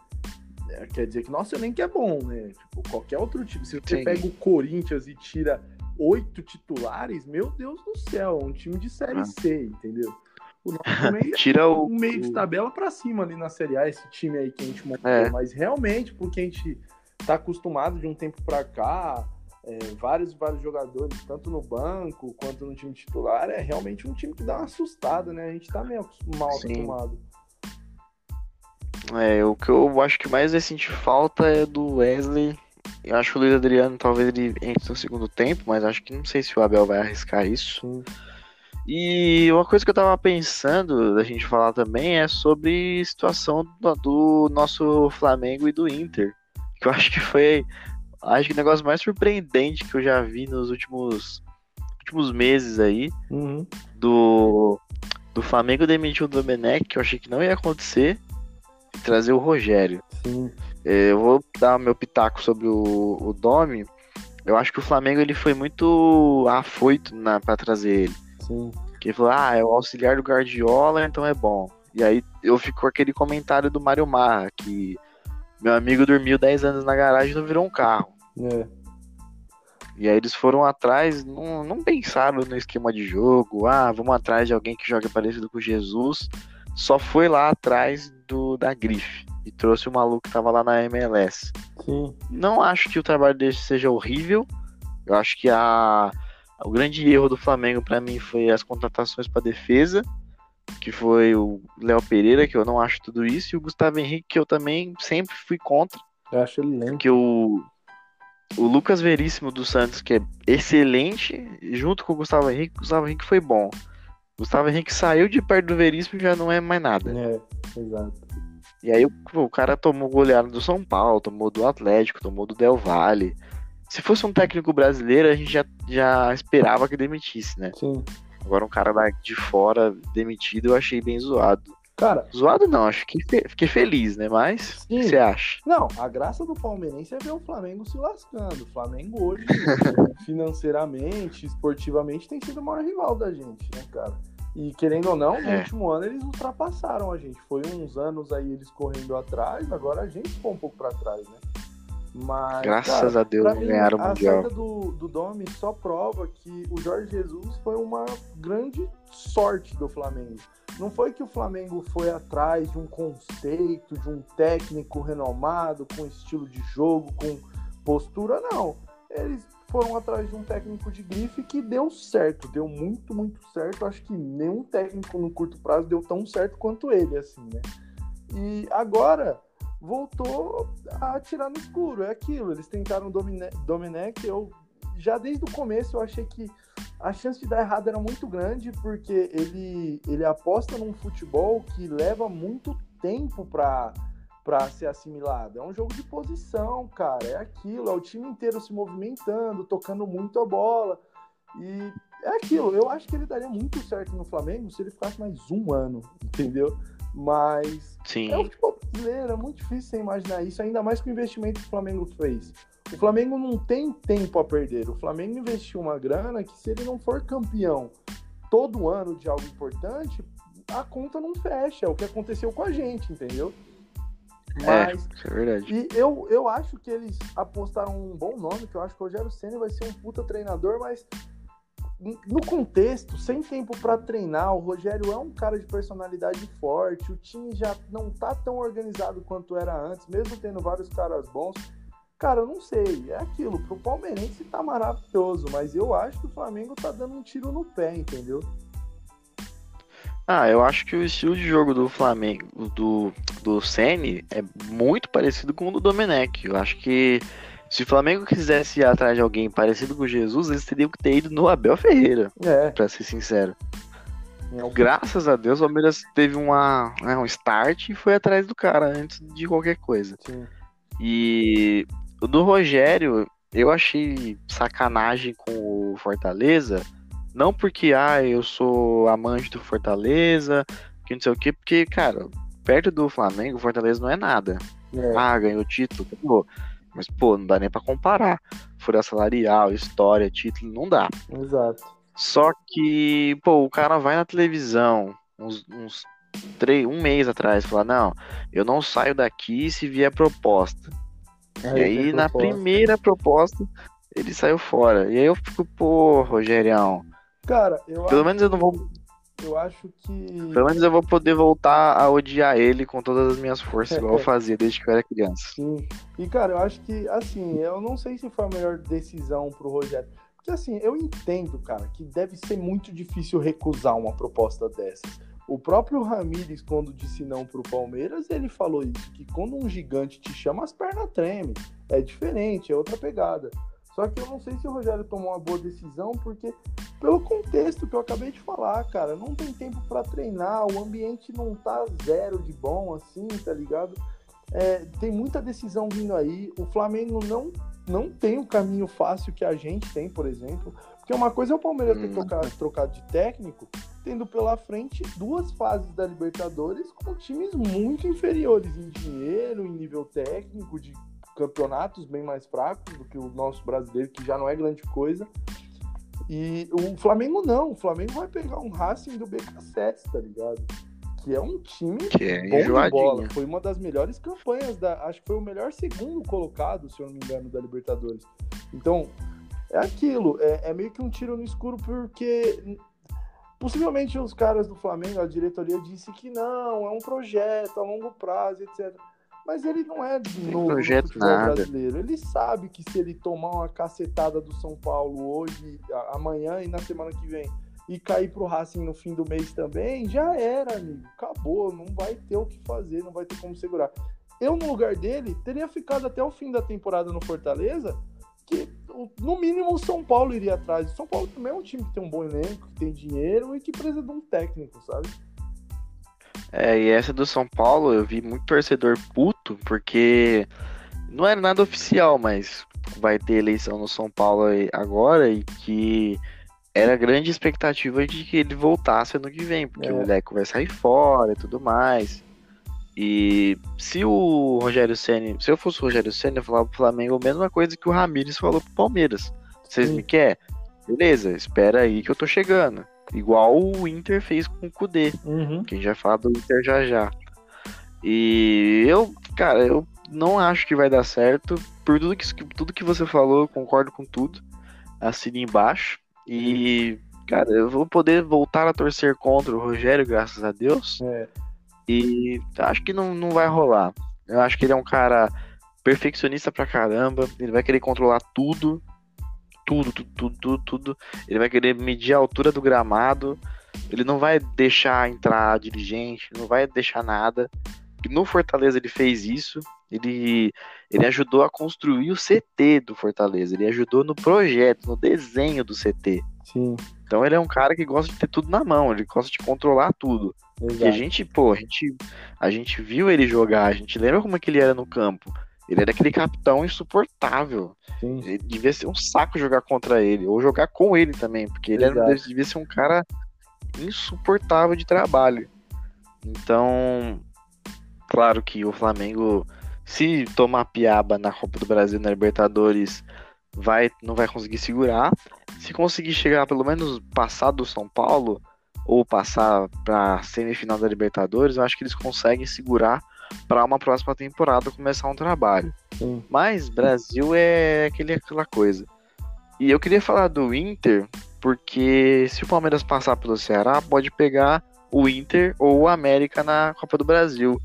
é, quer dizer que nosso elenco é bom, né? Tipo, qualquer outro time. Se você Sim. pega o Corinthians e tira oito titulares, meu Deus do céu, é um time de Série Ah. C, entendeu? O nosso também é Tira o. um meio de o- tabela pra cima ali na Série A, esse time aí que a gente montou. É. Mas realmente, porque a gente tá acostumado de um tempo pra cá, é, vários, vários jogadores, tanto no banco quanto no time titular, é realmente um time que dá uma assustada, né? A gente tá meio mal Sim. acostumado. É, o que eu acho que mais vai sentir falta é do Wesley. Eu acho que o Luiz Adriano talvez ele entre no segundo tempo, mas acho que não sei se o Abel vai arriscar isso. E uma coisa que eu tava pensando da gente falar também é sobre a situação do, do nosso Flamengo e do Inter. Que eu acho que foi acho que o negócio mais surpreendente que eu já vi nos últimos, últimos meses aí. Uhum. Do, do Flamengo demitir o Domenech, que eu achei que não ia acontecer, e trazer o Rogério. Sim. É, Eu vou dar meu pitaco sobre o, o Domi. Eu acho que o Flamengo ele foi muito afoito na, pra trazer ele. Sim. Que ele falou, ah, é o auxiliar do Guardiola, então é bom. E aí eu fico com aquele comentário do Mário Marra, que meu amigo dormiu 10 anos na garagem e não virou um carro. É. E aí eles foram atrás, não, não pensaram no esquema de jogo, ah, vamos atrás de alguém que joga parecido com Jesus. Só foi lá atrás do da grife e trouxe o maluco que tava lá na MLS. Sim. Não acho que o trabalho dele seja horrível. Eu acho que a, o grande erro do Flamengo pra mim foi as contratações para defesa, que foi o Léo Pereira, que eu não acho tudo isso, e o Gustavo Henrique, que eu também sempre fui contra, Eu acho ele lento. porque o, o Lucas Veríssimo do Santos, que é excelente, junto com o Gustavo Henrique, o Gustavo Henrique foi bom. O Gustavo Henrique saiu de perto do Veríssimo e já não é mais nada. É, exato. E aí o, o cara tomou goleada do São Paulo, tomou do Atlético, tomou do Del Valle. Se fosse um técnico brasileiro, a gente já, já esperava que demitisse, né? Sim. Agora um cara lá de fora demitido eu achei bem zoado. Cara, zoado não, acho que fiquei feliz, né? Mas o que você acha? Não, a graça do palmeirense é ver o Flamengo se lascando. O Flamengo hoje, financeiramente, esportivamente, tem sido o maior rival da gente, né, cara? E querendo ou não, no é. último ano eles ultrapassaram a gente. Foi uns anos aí eles correndo atrás, agora a gente ficou um pouco para trás, né? Mas, Graças cara, a Deus mim, ganharam o Mundial. A saída do, do Domi só prova que o Jorge Jesus foi uma grande sorte do Flamengo. Não foi que o Flamengo foi atrás de um conceito, de um técnico renomado, com estilo de jogo, com postura, não. Eles foram atrás de um técnico de grife que deu certo, deu muito, muito certo. Acho que nenhum técnico no curto prazo deu tão certo quanto ele, assim, né? E agora voltou a atirar no escuro. É aquilo. Eles tentaram Domine Domenech. Eu já desde o começo eu achei que a chance de dar errado era muito grande porque ele ele aposta num futebol que leva muito tempo para para ser assimilado. É um jogo de posição, cara. É aquilo. É o time inteiro se movimentando, tocando muito a bola. E é aquilo. Eu acho que ele daria muito certo no Flamengo se ele ficasse mais um ano, entendeu? Mas Sim. é o futebol brasileiro, é muito difícil você imaginar isso, ainda mais com o investimento que o Flamengo fez. O Flamengo não tem tempo a perder. O Flamengo investiu uma grana que, se ele não for campeão todo ano de algo importante, a conta não fecha. É o que aconteceu com a gente, entendeu? É, Mas, é, isso é verdade. E eu, eu acho que eles apostaram um bom nome, que eu acho que o Rogério Senna vai ser um puta treinador, mas no contexto, sem tempo para treinar, o Rogério é um cara de personalidade forte, o time já não tá tão organizado quanto era antes, mesmo tendo vários caras bons. Cara, eu não sei, é aquilo, pro palmeirense tá maravilhoso, mas eu acho que o Flamengo tá dando um tiro no pé, entendeu? Ah, eu acho que o estilo de jogo do Flamengo, do, do Sene, é muito parecido com o do Domenech. Eu acho que se o Flamengo quisesse ir atrás de alguém parecido com Jesus, eles teriam que ter ido no Abel Ferreira. É. Pra ser sincero. É. Graças a Deus, o Palmeiras teve uma, né, um start e foi atrás do cara antes de qualquer coisa. Sim. E o do Rogério, eu achei sacanagem com o Fortaleza. Não porque, ah, eu sou amante do Fortaleza, que não sei o quê, porque, cara, perto do Flamengo, o Fortaleza não é nada. É. Ah, ganhou título, acabou. Mas, pô, não dá nem pra comparar. Folha salarial, história, título, não dá. Exato. Só que, pô, o cara vai na televisão uns, uns três, um mês atrás falar, não, eu não saio daqui se vier proposta. Aí, e aí, na proposta. primeira proposta, ele saiu fora. E aí eu fico, pô, Rogerião. Cara, eu Pelo acho... menos eu não vou eu acho que. Pelo menos eu vou poder voltar a odiar ele com todas as minhas forças, igual eu fazia desde que eu era criança. Sim. E, cara, eu acho que, assim, eu não sei se foi a melhor decisão pro Rogério. Porque, assim, eu entendo, cara, que deve ser muito difícil recusar uma proposta dessas. O próprio Ramires, quando disse não pro Palmeiras, ele falou isso: que quando um gigante te chama, as pernas tremem. É diferente, é outra pegada. Só que eu não sei se o Rogério tomou uma boa decisão, porque pelo contexto que eu acabei de falar, cara, não tem tempo para treinar, o ambiente não tá zero de bom assim, tá ligado? É, tem muita decisão vindo aí. O Flamengo não, não tem o caminho fácil que a gente tem, por exemplo. Porque uma coisa é o Palmeiras ter hum. trocado, trocado de técnico, tendo pela frente duas fases da Libertadores com times muito inferiores em dinheiro, em nível técnico, de campeonatos bem mais fracos do que o nosso brasileiro, que já não é grande coisa. E o Flamengo não, o Flamengo vai pegar um Racing do BK7, tá ligado? Que é um time que é bom de bola. Foi uma das melhores campanhas da, acho que foi o melhor segundo colocado, se eu não me engano, da Libertadores. Então, é aquilo, é, é meio que um tiro no escuro porque possivelmente os caras do Flamengo, a diretoria disse que não, é um projeto a longo prazo, etc. Mas ele não é novo projeto no futebol nada. brasileiro. Ele sabe que se ele tomar uma cacetada do São Paulo hoje, amanhã e na semana que vem, e cair pro Racing no fim do mês também, já era, amigo. Acabou, não vai ter o que fazer, não vai ter como segurar. Eu, no lugar dele, teria ficado até o fim da temporada no Fortaleza, que no mínimo o São Paulo iria atrás. O São Paulo também é um time que tem um bom elenco, que tem dinheiro e que precisa de um técnico, sabe? É, e essa do São Paulo, eu vi muito torcedor puto, porque não era nada oficial, mas vai ter eleição no São Paulo agora e que era grande expectativa de que ele voltasse ano que vem, porque é. o Leco vai sair fora e tudo mais. E se o Rogério Senna, se eu fosse o Rogério Senna, eu falava pro Flamengo a mesma coisa que o Ramires falou pro Palmeiras. Vocês me querem? Beleza, espera aí que eu tô chegando. Igual o Inter fez com o Kudê. Uhum. Que a gente vai falar do Inter já já. E eu, cara, eu não acho que vai dar certo. Por tudo que, tudo que você falou, eu concordo com tudo. Assine embaixo. E, cara, eu vou poder voltar a torcer contra o Rogério, graças a Deus. É. E acho que não, não vai rolar. Eu acho que ele é um cara perfeccionista pra caramba. Ele vai querer controlar tudo. Tudo, tudo, tudo, tudo, tudo. Ele vai querer medir a altura do gramado. Ele não vai deixar entrar dirigente, não vai deixar nada. No Fortaleza ele fez isso. Ele, ele ajudou a construir o CT do Fortaleza. Ele ajudou no projeto, no desenho do CT. Sim. Então ele é um cara que gosta de ter tudo na mão, ele gosta de controlar tudo. Exato. E a gente, pô, a gente, a gente viu ele jogar, a gente lembra como é que ele era no campo. Ele era aquele capitão insuportável. Sim. Ele devia ser um saco jogar contra ele, ou jogar com ele também, porque ele era, devia ser um cara insuportável de trabalho. Então, claro que o Flamengo, se tomar piaba na Copa do Brasil na Libertadores, vai, não vai conseguir segurar. Se conseguir chegar pelo menos passar do São Paulo, ou passar para semifinal da Libertadores, eu acho que eles conseguem segurar para uma próxima temporada começar um trabalho. Sim. Mas Brasil é aquele, aquela coisa. E eu queria falar do Inter, porque se o Palmeiras passar pelo Ceará, pode pegar o Inter ou o América na Copa do Brasil.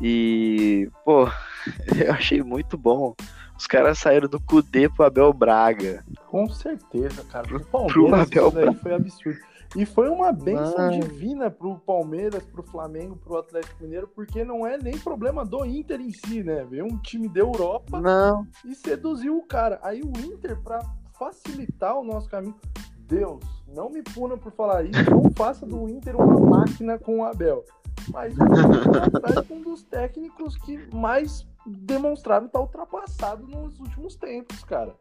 E, pô, eu achei muito bom. Os caras saíram do Cudê pro Abel Braga. Com certeza, cara. O Palmeiras pro Abel foi absurdo. E foi uma benção divina pro Palmeiras, pro Flamengo, pro Atlético Mineiro, porque não é nem problema do Inter em si, né? Veio um time da Europa não. e seduziu o cara. Aí o Inter, para facilitar o nosso caminho, Deus, não me puna por falar isso, não faça do Inter uma máquina com o Abel. Mas o um dos técnicos que mais demonstraram estar tá ultrapassado nos últimos tempos, cara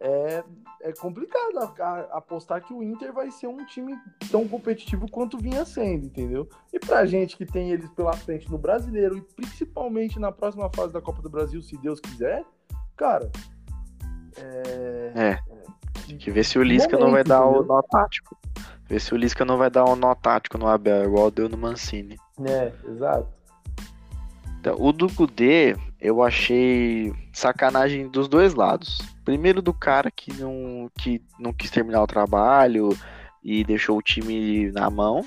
é, é complicado a, a, apostar que o Inter vai ser um time tão competitivo quanto vinha sendo, entendeu? E pra gente que tem eles pela frente no brasileiro e principalmente na próxima fase da Copa do Brasil, se Deus quiser, cara. É. é. Tem que ver se o Lisca momento, não vai dar entendeu? o nó tático. Ver se o Lisca não vai dar o um nó tático no Abel, igual deu no Mancini. É, exato. Então, o do Kudê, eu achei sacanagem dos dois lados. Primeiro do cara que não, que não quis terminar o trabalho e deixou o time na mão.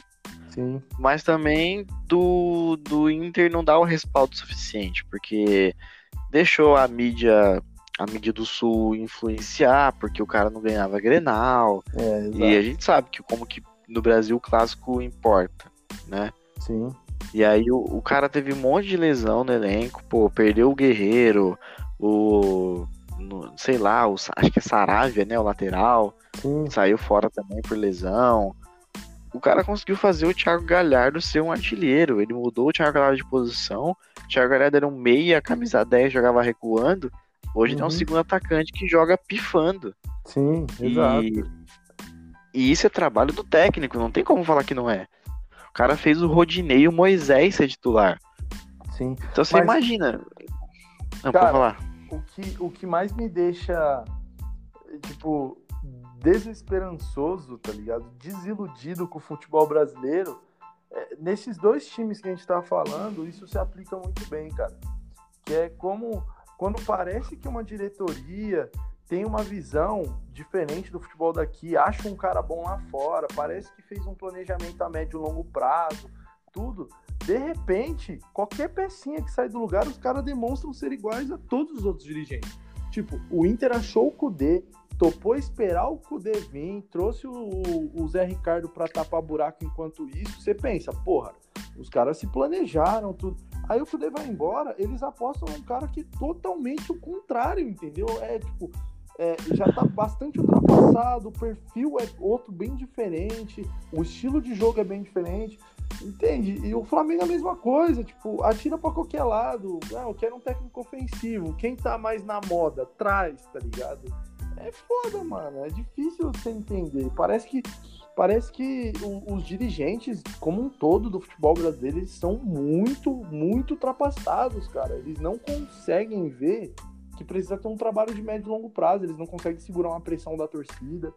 Sim. Mas também do, do Inter não dá o respaldo suficiente, porque deixou a mídia a mídia do Sul influenciar, porque o cara não ganhava Grenal. É, e a gente sabe que como que no Brasil o clássico importa, né? Sim. E aí o, o cara teve um monte de lesão no elenco, pô, perdeu o Guerreiro, o. No, sei lá, o, acho que é Saravia, né? O lateral. Sim. Saiu fora também por lesão. O cara conseguiu fazer o Thiago Galhardo ser um artilheiro. Ele mudou o Thiago Galhardo de posição. O Thiago Galhardo era um meia, camisa 10, jogava recuando. Hoje uhum. tem um segundo atacante que joga pifando. Sim, exato. E, e isso é trabalho do técnico, não tem como falar que não é. O cara fez o Rodinei e o Moisés ser titular. Sim. Então você Mas, imagina. Não, cara, falar. O que, o que mais me deixa, tipo, desesperançoso, tá ligado? Desiludido com o futebol brasileiro. É, nesses dois times que a gente tá falando, isso se aplica muito bem, cara. Que é como quando parece que uma diretoria tem uma visão diferente do futebol daqui, acha um cara bom lá fora, parece que fez um planejamento a médio e longo prazo, tudo. De repente, qualquer pecinha que sai do lugar, os caras demonstram ser iguais a todos os outros dirigentes. Tipo, o Inter achou o Kudê, topou esperar o Kudê vir, trouxe o, o Zé Ricardo para tapar buraco enquanto isso. Você pensa, porra, os caras se planejaram, tudo. Aí o Kudê vai embora, eles apostam num cara que é totalmente o contrário, entendeu? É tipo, é, já tá bastante ultrapassado, o perfil é outro bem diferente, o estilo de jogo é bem diferente. Entende? E o Flamengo é a mesma coisa, tipo, atira pra qualquer lado. Ah, eu quero um técnico ofensivo. Quem tá mais na moda? Traz, tá ligado? É foda, mano. É difícil você entender. Parece que parece que os dirigentes, como um todo do futebol brasileiro, eles são muito, muito ultrapassados, cara. Eles não conseguem ver que precisa ter um trabalho de médio e longo prazo. Eles não conseguem segurar uma pressão da torcida.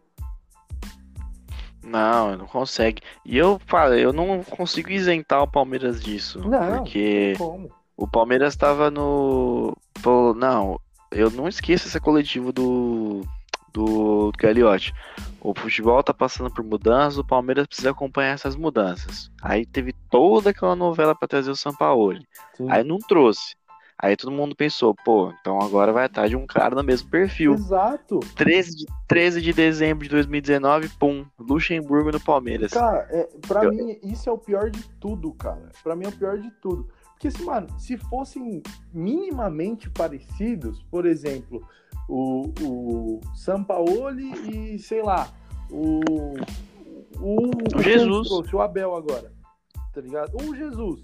Não, não consegue. E eu falo, eu não consigo isentar o Palmeiras disso. Não, porque como? o Palmeiras estava no. Não, eu não esqueço esse coletivo do. Do, do Gagliotti. O futebol tá passando por mudanças, o Palmeiras precisa acompanhar essas mudanças. Aí teve toda aquela novela para trazer o Sampaoli. Sim. Aí não trouxe. Aí todo mundo pensou, pô, então agora vai atrás de um cara no mesmo perfil. Exato. 13 de, 13 de dezembro de 2019, pum, Luxemburgo no Palmeiras. Cara, é, pra Eu... mim, isso é o pior de tudo, cara. Pra mim é o pior de tudo. Porque, assim, mano, se fossem minimamente parecidos, por exemplo, o, o Sampaoli e, sei lá, o. O, o Jesus. o Abel agora. Tá ligado? O Jesus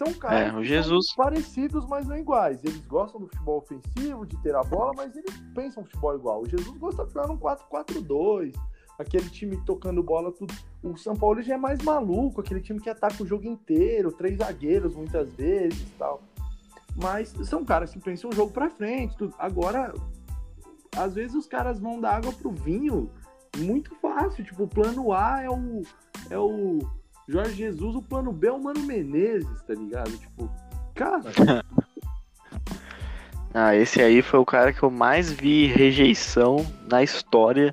são caras é, Jesus... parecidos, mas não iguais. Eles gostam do futebol ofensivo, de ter a bola, mas eles pensam futebol igual. O Jesus gosta de jogar num 4-4-2, aquele time tocando bola, tudo. O São Paulo já é mais maluco, aquele time que ataca o jogo inteiro, três zagueiros muitas vezes tal. Mas são caras que pensam o jogo pra frente. Tudo. Agora, às vezes os caras vão dar água pro vinho muito fácil. Tipo, o plano A é o. É o Jorge Jesus, o plano B é o Mano Menezes, tá ligado? Tipo, cara. ah, esse aí foi o cara que eu mais vi rejeição na história.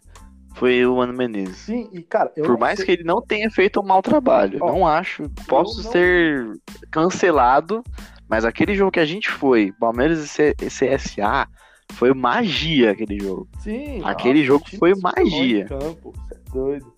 Foi o Mano Menezes. Sim, e cara, por mais sei... que ele não tenha feito um mau trabalho, Ó, não acho, posso não... ser cancelado, mas aquele jogo que a gente foi, Palmeiras e CSA, foi magia aquele jogo. Sim, aquele jogo foi magia. Campo, você é doido.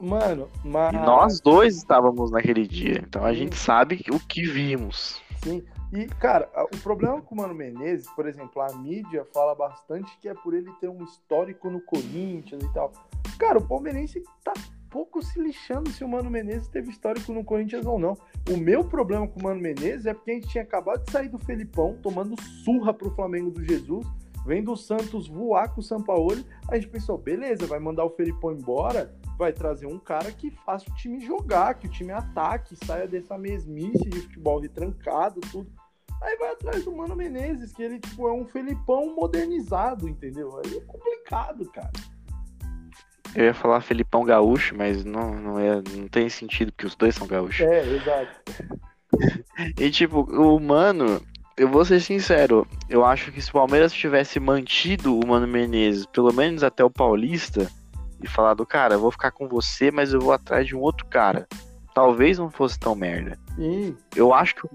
Mano, mas. E nós dois estávamos naquele dia, então a Sim. gente sabe o que vimos. Sim. E, cara, o problema com o Mano Menezes, por exemplo, a mídia fala bastante que é por ele ter um histórico no Corinthians e tal. Cara, o palmeirense tá pouco se lixando se o Mano Menezes teve histórico no Corinthians ou não. O meu problema com o Mano Menezes é porque a gente tinha acabado de sair do Felipão, tomando surra pro Flamengo do Jesus, vendo o Santos voar com o Sampaoli. A gente pensou, beleza, vai mandar o Felipão embora, vai trazer um cara que faça o time jogar, que o time ataque, saia dessa mesmice de futebol retrancado, tudo. Aí vai atrás do Mano Menezes, que ele tipo, é um Felipão modernizado, entendeu? Aí é complicado, cara. Eu ia falar Felipão gaúcho, mas não, não, é, não tem sentido, porque os dois são gaúchos. É, exato. e tipo, o Mano, eu vou ser sincero, eu acho que se o Palmeiras tivesse mantido o Mano Menezes, pelo menos até o Paulista, e falado, cara, eu vou ficar com você, mas eu vou atrás de um outro cara. Talvez não fosse tão merda. Sim. Eu acho que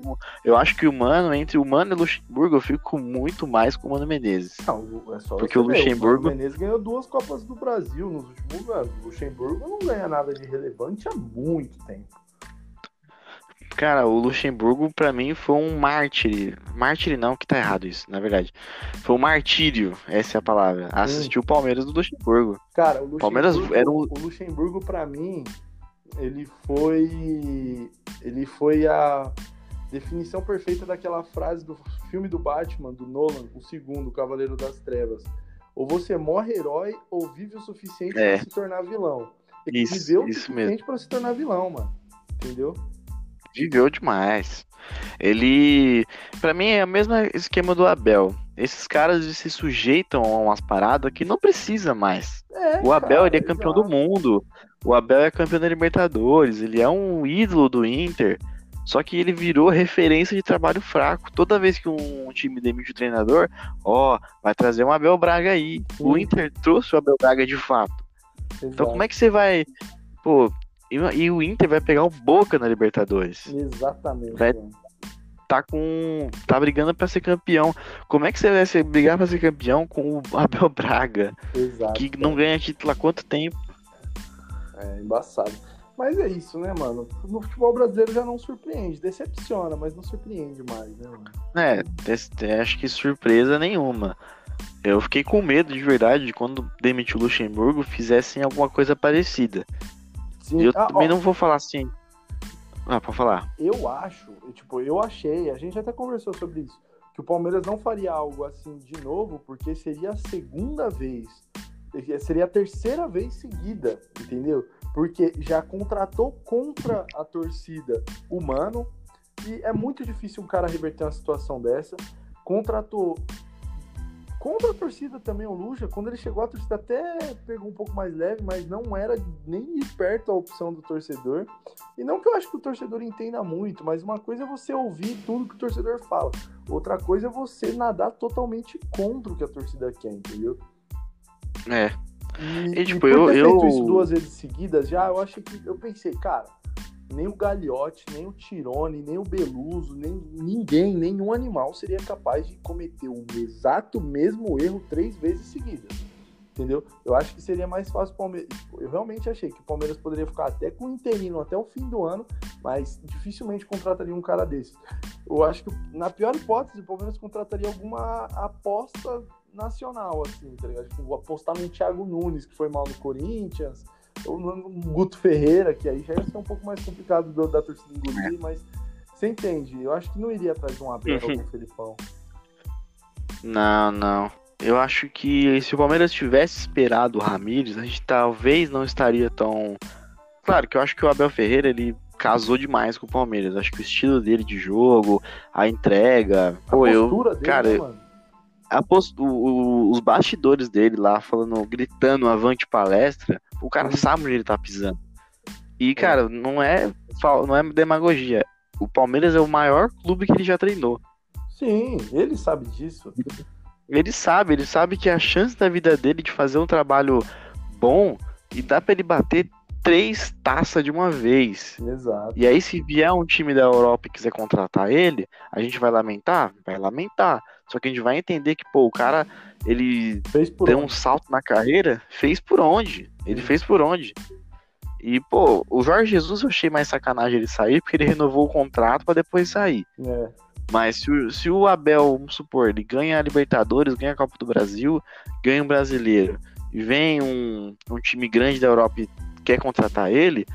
eu acho que o Mano, entre o Mano e o Luxemburgo, eu fico muito mais com o Mano Menezes. Não, é só Porque o Luxemburgo. O Menezes ganhou duas Copas do Brasil nos últimos anos. O Luxemburgo não ganha nada de relevante há muito tempo. Cara, o Luxemburgo para mim foi um mártir. Mártir não, que tá errado isso, na verdade. Foi um martírio, essa é a palavra. Assistir o Palmeiras do Luxemburgo. Cara, o Luxemburgo, Palmeiras era um... o Luxemburgo para mim, ele foi ele foi a definição perfeita daquela frase do filme do Batman, do Nolan, o segundo, Cavaleiro das Trevas. Ou você morre herói ou vive o suficiente é. para se tornar vilão. Ele isso, viveu o suficiente para se tornar vilão, mano. Entendeu? Viveu demais. Ele, para mim, é o mesmo esquema do Abel. Esses caras se sujeitam a umas paradas que não precisa mais. É, o Abel cara, ele é campeão exato. do mundo. O Abel é campeão da Libertadores. Ele é um ídolo do Inter. Só que ele virou referência de trabalho fraco. Toda vez que um time demite o treinador, ó, vai trazer um Abel Braga aí. Sim. O Inter trouxe o Abel Braga de fato. Exato. Então como é que você vai, pô, e, e, o Inter vai pegar o Boca na Libertadores. Exatamente. Vai tá com. tá brigando para ser campeão. Como é que você vai ser, brigar para ser campeão com o Abel Braga? Exato. Que não ganha título há quanto tempo? É embaçado. Mas é isso, né, mano? No futebol brasileiro já não surpreende. Decepciona, mas não surpreende mais, né, mano? É, acho que surpresa nenhuma. Eu fiquei com medo de verdade de quando demitiu o Luxemburgo fizessem alguma coisa parecida. Sim. Eu ah, também ó, não vou falar assim. Ah, pode falar. Eu acho, tipo, eu achei, a gente até conversou sobre isso, que o Palmeiras não faria algo assim de novo, porque seria a segunda vez, seria a terceira vez seguida, entendeu? Porque já contratou contra a torcida o Mano, e é muito difícil um cara reverter uma situação dessa. Contratou Contra a torcida também, o Lucha, quando ele chegou, a torcida até pegou um pouco mais leve, mas não era nem de perto a opção do torcedor. E não que eu acho que o torcedor entenda muito, mas uma coisa é você ouvir tudo que o torcedor fala. Outra coisa é você nadar totalmente contra o que a torcida quer, entendeu? É. E, e tipo, e por eu, eu... isso duas vezes seguidas, já eu acho que eu pensei, cara, nem o Gagliotti, nem o Tirone, nem o Beluso, nem ninguém, nenhum animal seria capaz de cometer o exato mesmo erro três vezes seguidas. Entendeu? Eu acho que seria mais fácil o Palmeiras. Tipo, eu realmente achei que o Palmeiras poderia ficar até com o interino até o fim do ano, mas dificilmente contrataria um cara desse. Eu acho que, na pior hipótese, o Palmeiras contrataria alguma aposta nacional, assim, tá ligado? Tipo, apostar no Thiago Nunes, que foi mal no Corinthians, ou no Guto Ferreira, que aí já ia ser um pouco mais complicado do, da torcida engolir, é. mas você entende? Eu acho que não iria atrás de um Abel ou um Felipão. Não, não. Eu acho que se o Palmeiras tivesse esperado o Ramires, a gente talvez não estaria tão. Claro que eu acho que o Abel Ferreira ele casou demais com o Palmeiras. Acho que o estilo dele de jogo, a entrega. A pô, eu. Dele, cara, né, post... o, o, os bastidores dele lá falando, gritando avante palestra, o cara uhum. sabe onde ele tá pisando. E, é. cara, não é, não é demagogia. O Palmeiras é o maior clube que ele já treinou. Sim, ele sabe disso. Ele sabe, ele sabe que a chance da vida dele de fazer um trabalho bom e dá para ele bater três taças de uma vez. Exato. E aí, se vier um time da Europa e quiser contratar ele, a gente vai lamentar? Vai lamentar. Só que a gente vai entender que, pô, o cara, ele deu onde? um salto na carreira, fez por onde? Ele fez por onde? E, pô, o Jorge Jesus eu achei mais sacanagem ele sair, porque ele renovou o contrato para depois sair. É. Mas se o, se o Abel, vamos supor, ele ganha a Libertadores, ganha a Copa do Brasil, ganha um brasileiro, e vem um, um time grande da Europa e quer contratar ele,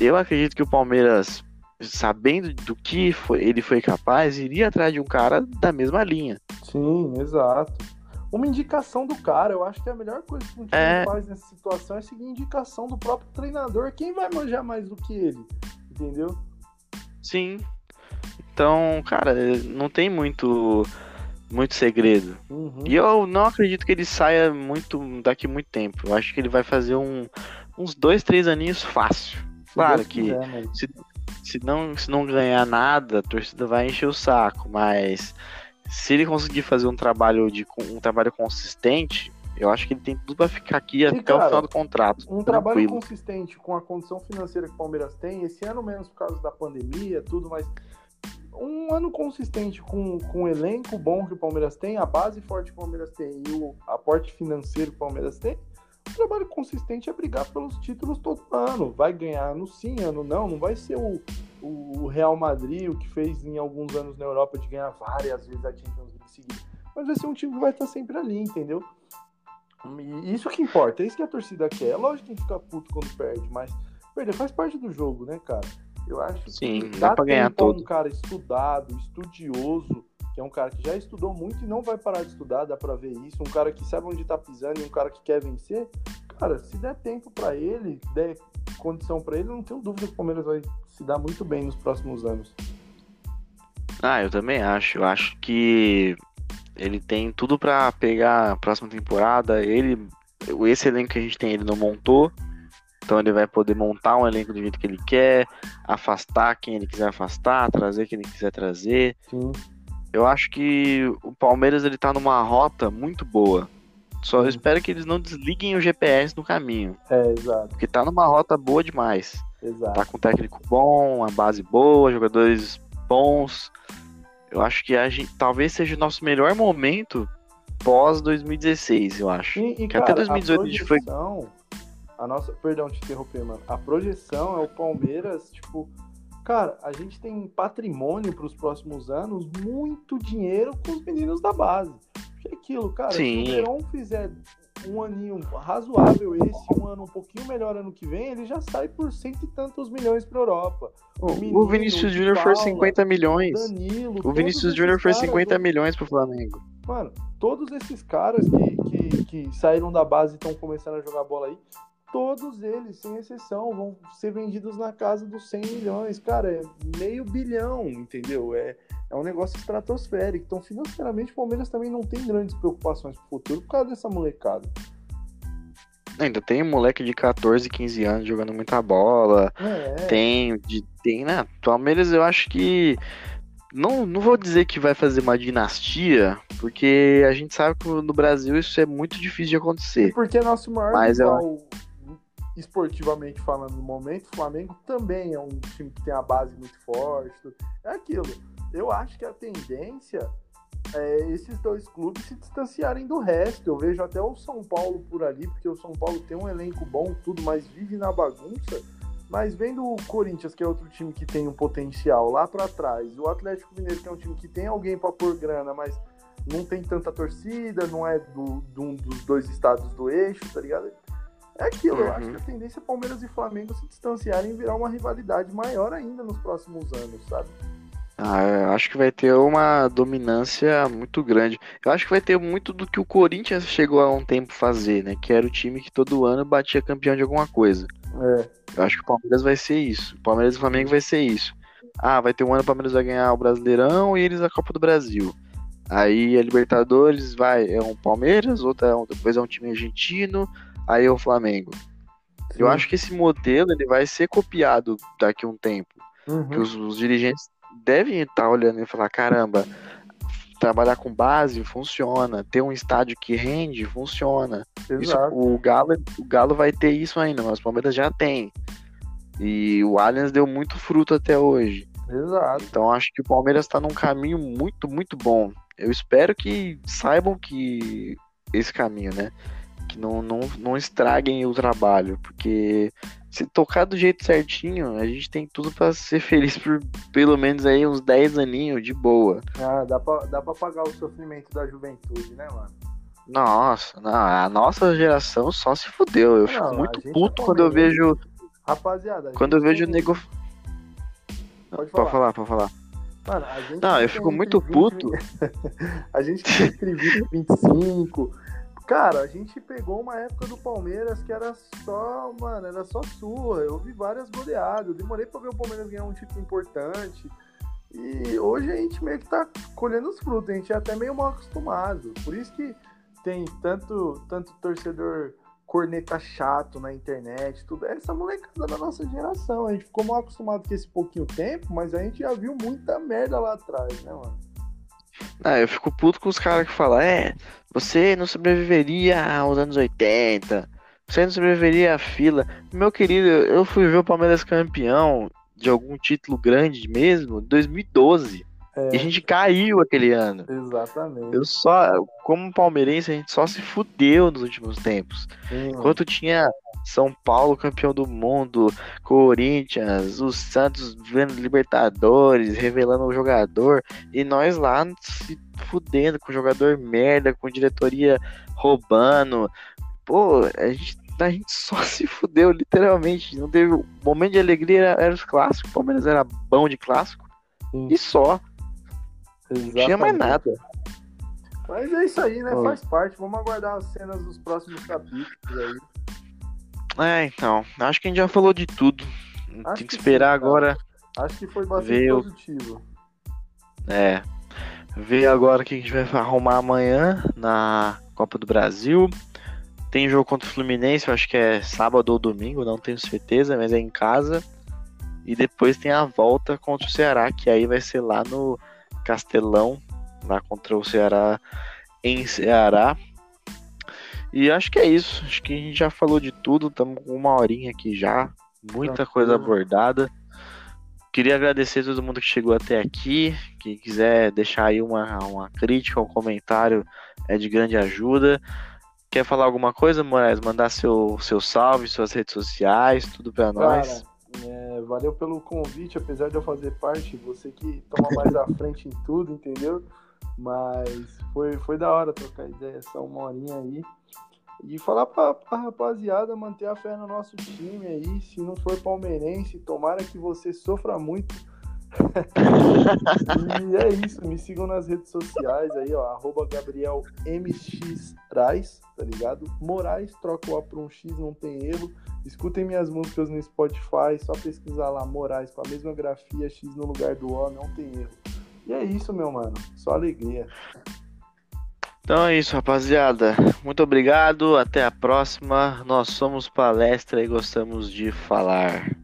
eu acredito que o Palmeiras, sabendo do que foi, ele foi capaz, iria atrás de um cara da mesma linha. Sim, exato uma indicação do cara. Eu acho que a melhor coisa que um time é... faz nessa situação é seguir a indicação do próprio treinador. Quem vai manjar mais do que ele? Entendeu? Sim. Então, cara, não tem muito muito segredo. Uhum. E eu não acredito que ele saia muito daqui muito tempo. Eu acho que ele vai fazer um, uns dois, três aninhos fácil. Claro que quiser, se, se, não, se não ganhar nada, a torcida vai encher o saco, mas se ele conseguir fazer um trabalho de um trabalho consistente, eu acho que ele tem tudo para ficar aqui até cara, o final do contrato. Um tranquilo. trabalho consistente com a condição financeira que o Palmeiras tem, esse ano menos por causa da pandemia, tudo, mas um ano consistente com, com o elenco bom que o Palmeiras tem, a base forte que o Palmeiras tem e o aporte financeiro que o Palmeiras tem, trabalho consistente é brigar pelos títulos todo ano. Vai ganhar no sim, ano não, não vai ser o, o Real Madrid, o que fez em alguns anos na Europa de ganhar várias vezes a Champions League seguida. Mas vai ser um time que vai estar sempre ali, entendeu? E isso que importa, é isso que a torcida quer. É lógico que a gente fica puto quando perde, mas perder faz parte do jogo, né, cara? Eu acho Sim, que dá pra ganhar todo. um cara estudado, estudioso, que é um cara que já estudou muito e não vai parar de estudar, dá pra ver isso. Um cara que sabe onde tá pisando e um cara que quer vencer. Cara, se der tempo para ele, der condição para ele, eu não tenho dúvida que o Palmeiras vai se dar muito bem nos próximos anos. Ah, eu também acho. Eu acho que ele tem tudo para pegar a próxima temporada. Ele, esse elenco que a gente tem, ele não montou. Então ele vai poder montar um elenco do jeito que ele quer, afastar quem ele quiser afastar, trazer quem ele quiser trazer. Sim. Eu acho que o Palmeiras ele tá numa rota muito boa. Só eu espero que eles não desliguem o GPS no caminho. É, exato. Porque tá numa rota boa demais. Exato. Tá com um técnico bom, uma base boa, jogadores bons. Eu acho que a gente talvez seja o nosso melhor momento pós 2016, eu acho. E, e, cara, até 2018 a, projeção, a gente foi. A nossa. Perdão te interromper, mano. A projeção é o Palmeiras, tipo. Cara, a gente tem patrimônio para os próximos anos, muito dinheiro com os meninos da base. Que é aquilo, cara. Sim. Se o Verón fizer um aninho razoável esse, um ano um pouquinho melhor ano que vem, ele já sai por cento e tantos milhões para Europa. O, Menino, o Vinícius Júnior foi 50 milhões. Danilo, o Vinícius Júnior foi 50 caras, milhões pro Flamengo. Mano, todos esses caras que, que, que saíram da base e estão começando a jogar bola aí, todos eles, sem exceção, vão ser vendidos na casa dos 100 milhões. Cara, é meio bilhão, entendeu? É, é um negócio estratosférico. Então, financeiramente, o Palmeiras também não tem grandes preocupações pro futuro por causa dessa molecada. Ainda tem um moleque de 14, 15 anos jogando muita bola. É. Tem, de, tem, né? Palmeiras eu acho que. Não, não vou dizer que vai fazer uma dinastia, porque a gente sabe que no Brasil isso é muito difícil de acontecer. E porque nosso maior Mas rival, eu... esportivamente falando no momento, o Flamengo também é um time que tem a base muito forte. É aquilo eu acho que a tendência é esses dois clubes se distanciarem do resto. Eu vejo até o São Paulo por ali, porque o São Paulo tem um elenco bom, tudo, mas vive na bagunça. Mas vendo o Corinthians, que é outro time que tem um potencial lá para trás, o Atlético Mineiro, que é um time que tem alguém para pôr grana, mas não tem tanta torcida, não é do, um dos dois estados do eixo, tá ligado? É aquilo, uhum. eu acho que a tendência é Palmeiras e Flamengo se distanciarem e virar uma rivalidade maior ainda nos próximos anos, sabe? Ah, eu acho que vai ter uma dominância muito grande. Eu acho que vai ter muito do que o Corinthians chegou há um tempo fazer, né? Que era o time que todo ano batia campeão de alguma coisa. É. Eu acho que o Palmeiras vai ser isso. O Palmeiras e o Flamengo vai ser isso. Ah, vai ter um ano o Palmeiras vai ganhar o Brasileirão e eles a Copa do Brasil. Aí a Libertadores vai, é um Palmeiras, outra é depois é um time argentino, aí o Flamengo. Sim. Eu acho que esse modelo ele vai ser copiado daqui a um tempo. Uhum. Que os, os dirigentes devem estar olhando e falar: caramba, trabalhar com base funciona, ter um estádio que rende funciona. Isso, o, Galo, o Galo vai ter isso ainda, mas o Palmeiras já tem. E o Allianz deu muito fruto até hoje. Exato. Então acho que o Palmeiras está num caminho muito, muito bom. Eu espero que saibam que esse caminho, né? Não, não, não estraguem o trabalho, porque se tocar do jeito certinho, a gente tem tudo para ser feliz por pelo menos aí uns 10 aninhos de boa. Ah, dá pra, dá pra pagar o sofrimento da juventude, né, mano? Nossa, não, a nossa geração só se fudeu. Eu não, fico muito puto quando eu vejo. Rapaziada, quando eu vejo o nego. Pode falar, pode falar. Pode falar. Mano, a gente não, eu fico muito 20... puto. a gente tem entre 20 e 25. Cara, a gente pegou uma época do Palmeiras que era só, mano, era só sua. Eu vi várias goleadas. Eu demorei pra ver o Palmeiras ganhar um título importante. E hoje a gente meio que tá colhendo os frutos. A gente é até meio mal acostumado. Por isso que tem tanto, tanto torcedor corneta chato na internet, tudo. Essa molecada da nossa geração. A gente ficou mal acostumado com esse pouquinho tempo, mas a gente já viu muita merda lá atrás, né, mano? Ah, eu fico puto com os caras que falam, é, você não sobreviveria aos anos 80, você não sobreviveria à fila. Meu querido, eu fui ver o Palmeiras campeão de algum título grande mesmo, 2012. É. E a gente caiu aquele ano. Exatamente. Eu só, como palmeirense, a gente só se fudeu nos últimos tempos. Sim, Enquanto tinha São Paulo campeão do mundo, Corinthians, os Santos vendo Libertadores, revelando o jogador, e nós lá se fudendo com jogador merda, com diretoria roubando. Pô, a gente a gente só se fudeu, literalmente. Não teve. O momento de alegria era, era os clássicos. O Palmeiras era bom de clássico. Sim. E só. Exatamente. Não tinha mais nada. Mas é isso aí, né? Faz parte. Vamos aguardar as cenas dos próximos capítulos aí. É, então. Acho que a gente já falou de tudo. Acho Tem que, que esperar sim, agora. Acho que foi bastante ver positivo. É. Ver agora o que a gente vai arrumar amanhã na Copa do Brasil. Tem jogo contra o Fluminense, eu acho que é sábado ou domingo, não tenho certeza, mas é em casa. E depois tem a volta contra o Ceará, que aí vai ser lá no Castelão, lá contra o Ceará em Ceará. E acho que é isso. Acho que a gente já falou de tudo. Estamos com uma horinha aqui já. Muita coisa abordada. Queria agradecer a todo mundo que chegou até aqui. Quem quiser deixar aí uma, uma crítica, um comentário, é de grande ajuda. Quer falar alguma coisa, Moraes? Mandar seu, seu salve, suas redes sociais, tudo para nós. Valeu pelo convite, apesar de eu fazer parte, você que toma mais à frente em tudo, entendeu? Mas foi, foi da hora trocar ideia essa uma horinha aí. E falar pra, pra rapaziada manter a fé no nosso time aí. Se não for palmeirense, tomara que você sofra muito. E é isso, me sigam nas redes sociais aí, ó, arroba Gabriel tá ligado? Moraes, troca o A por um X, não tem erro. Escutem minhas músicas no Spotify, só pesquisar lá Moraes com a mesma grafia, X no lugar do O, não tem erro. E é isso, meu mano, só alegria. Então é isso, rapaziada. Muito obrigado. Até a próxima. Nós somos palestra e gostamos de falar.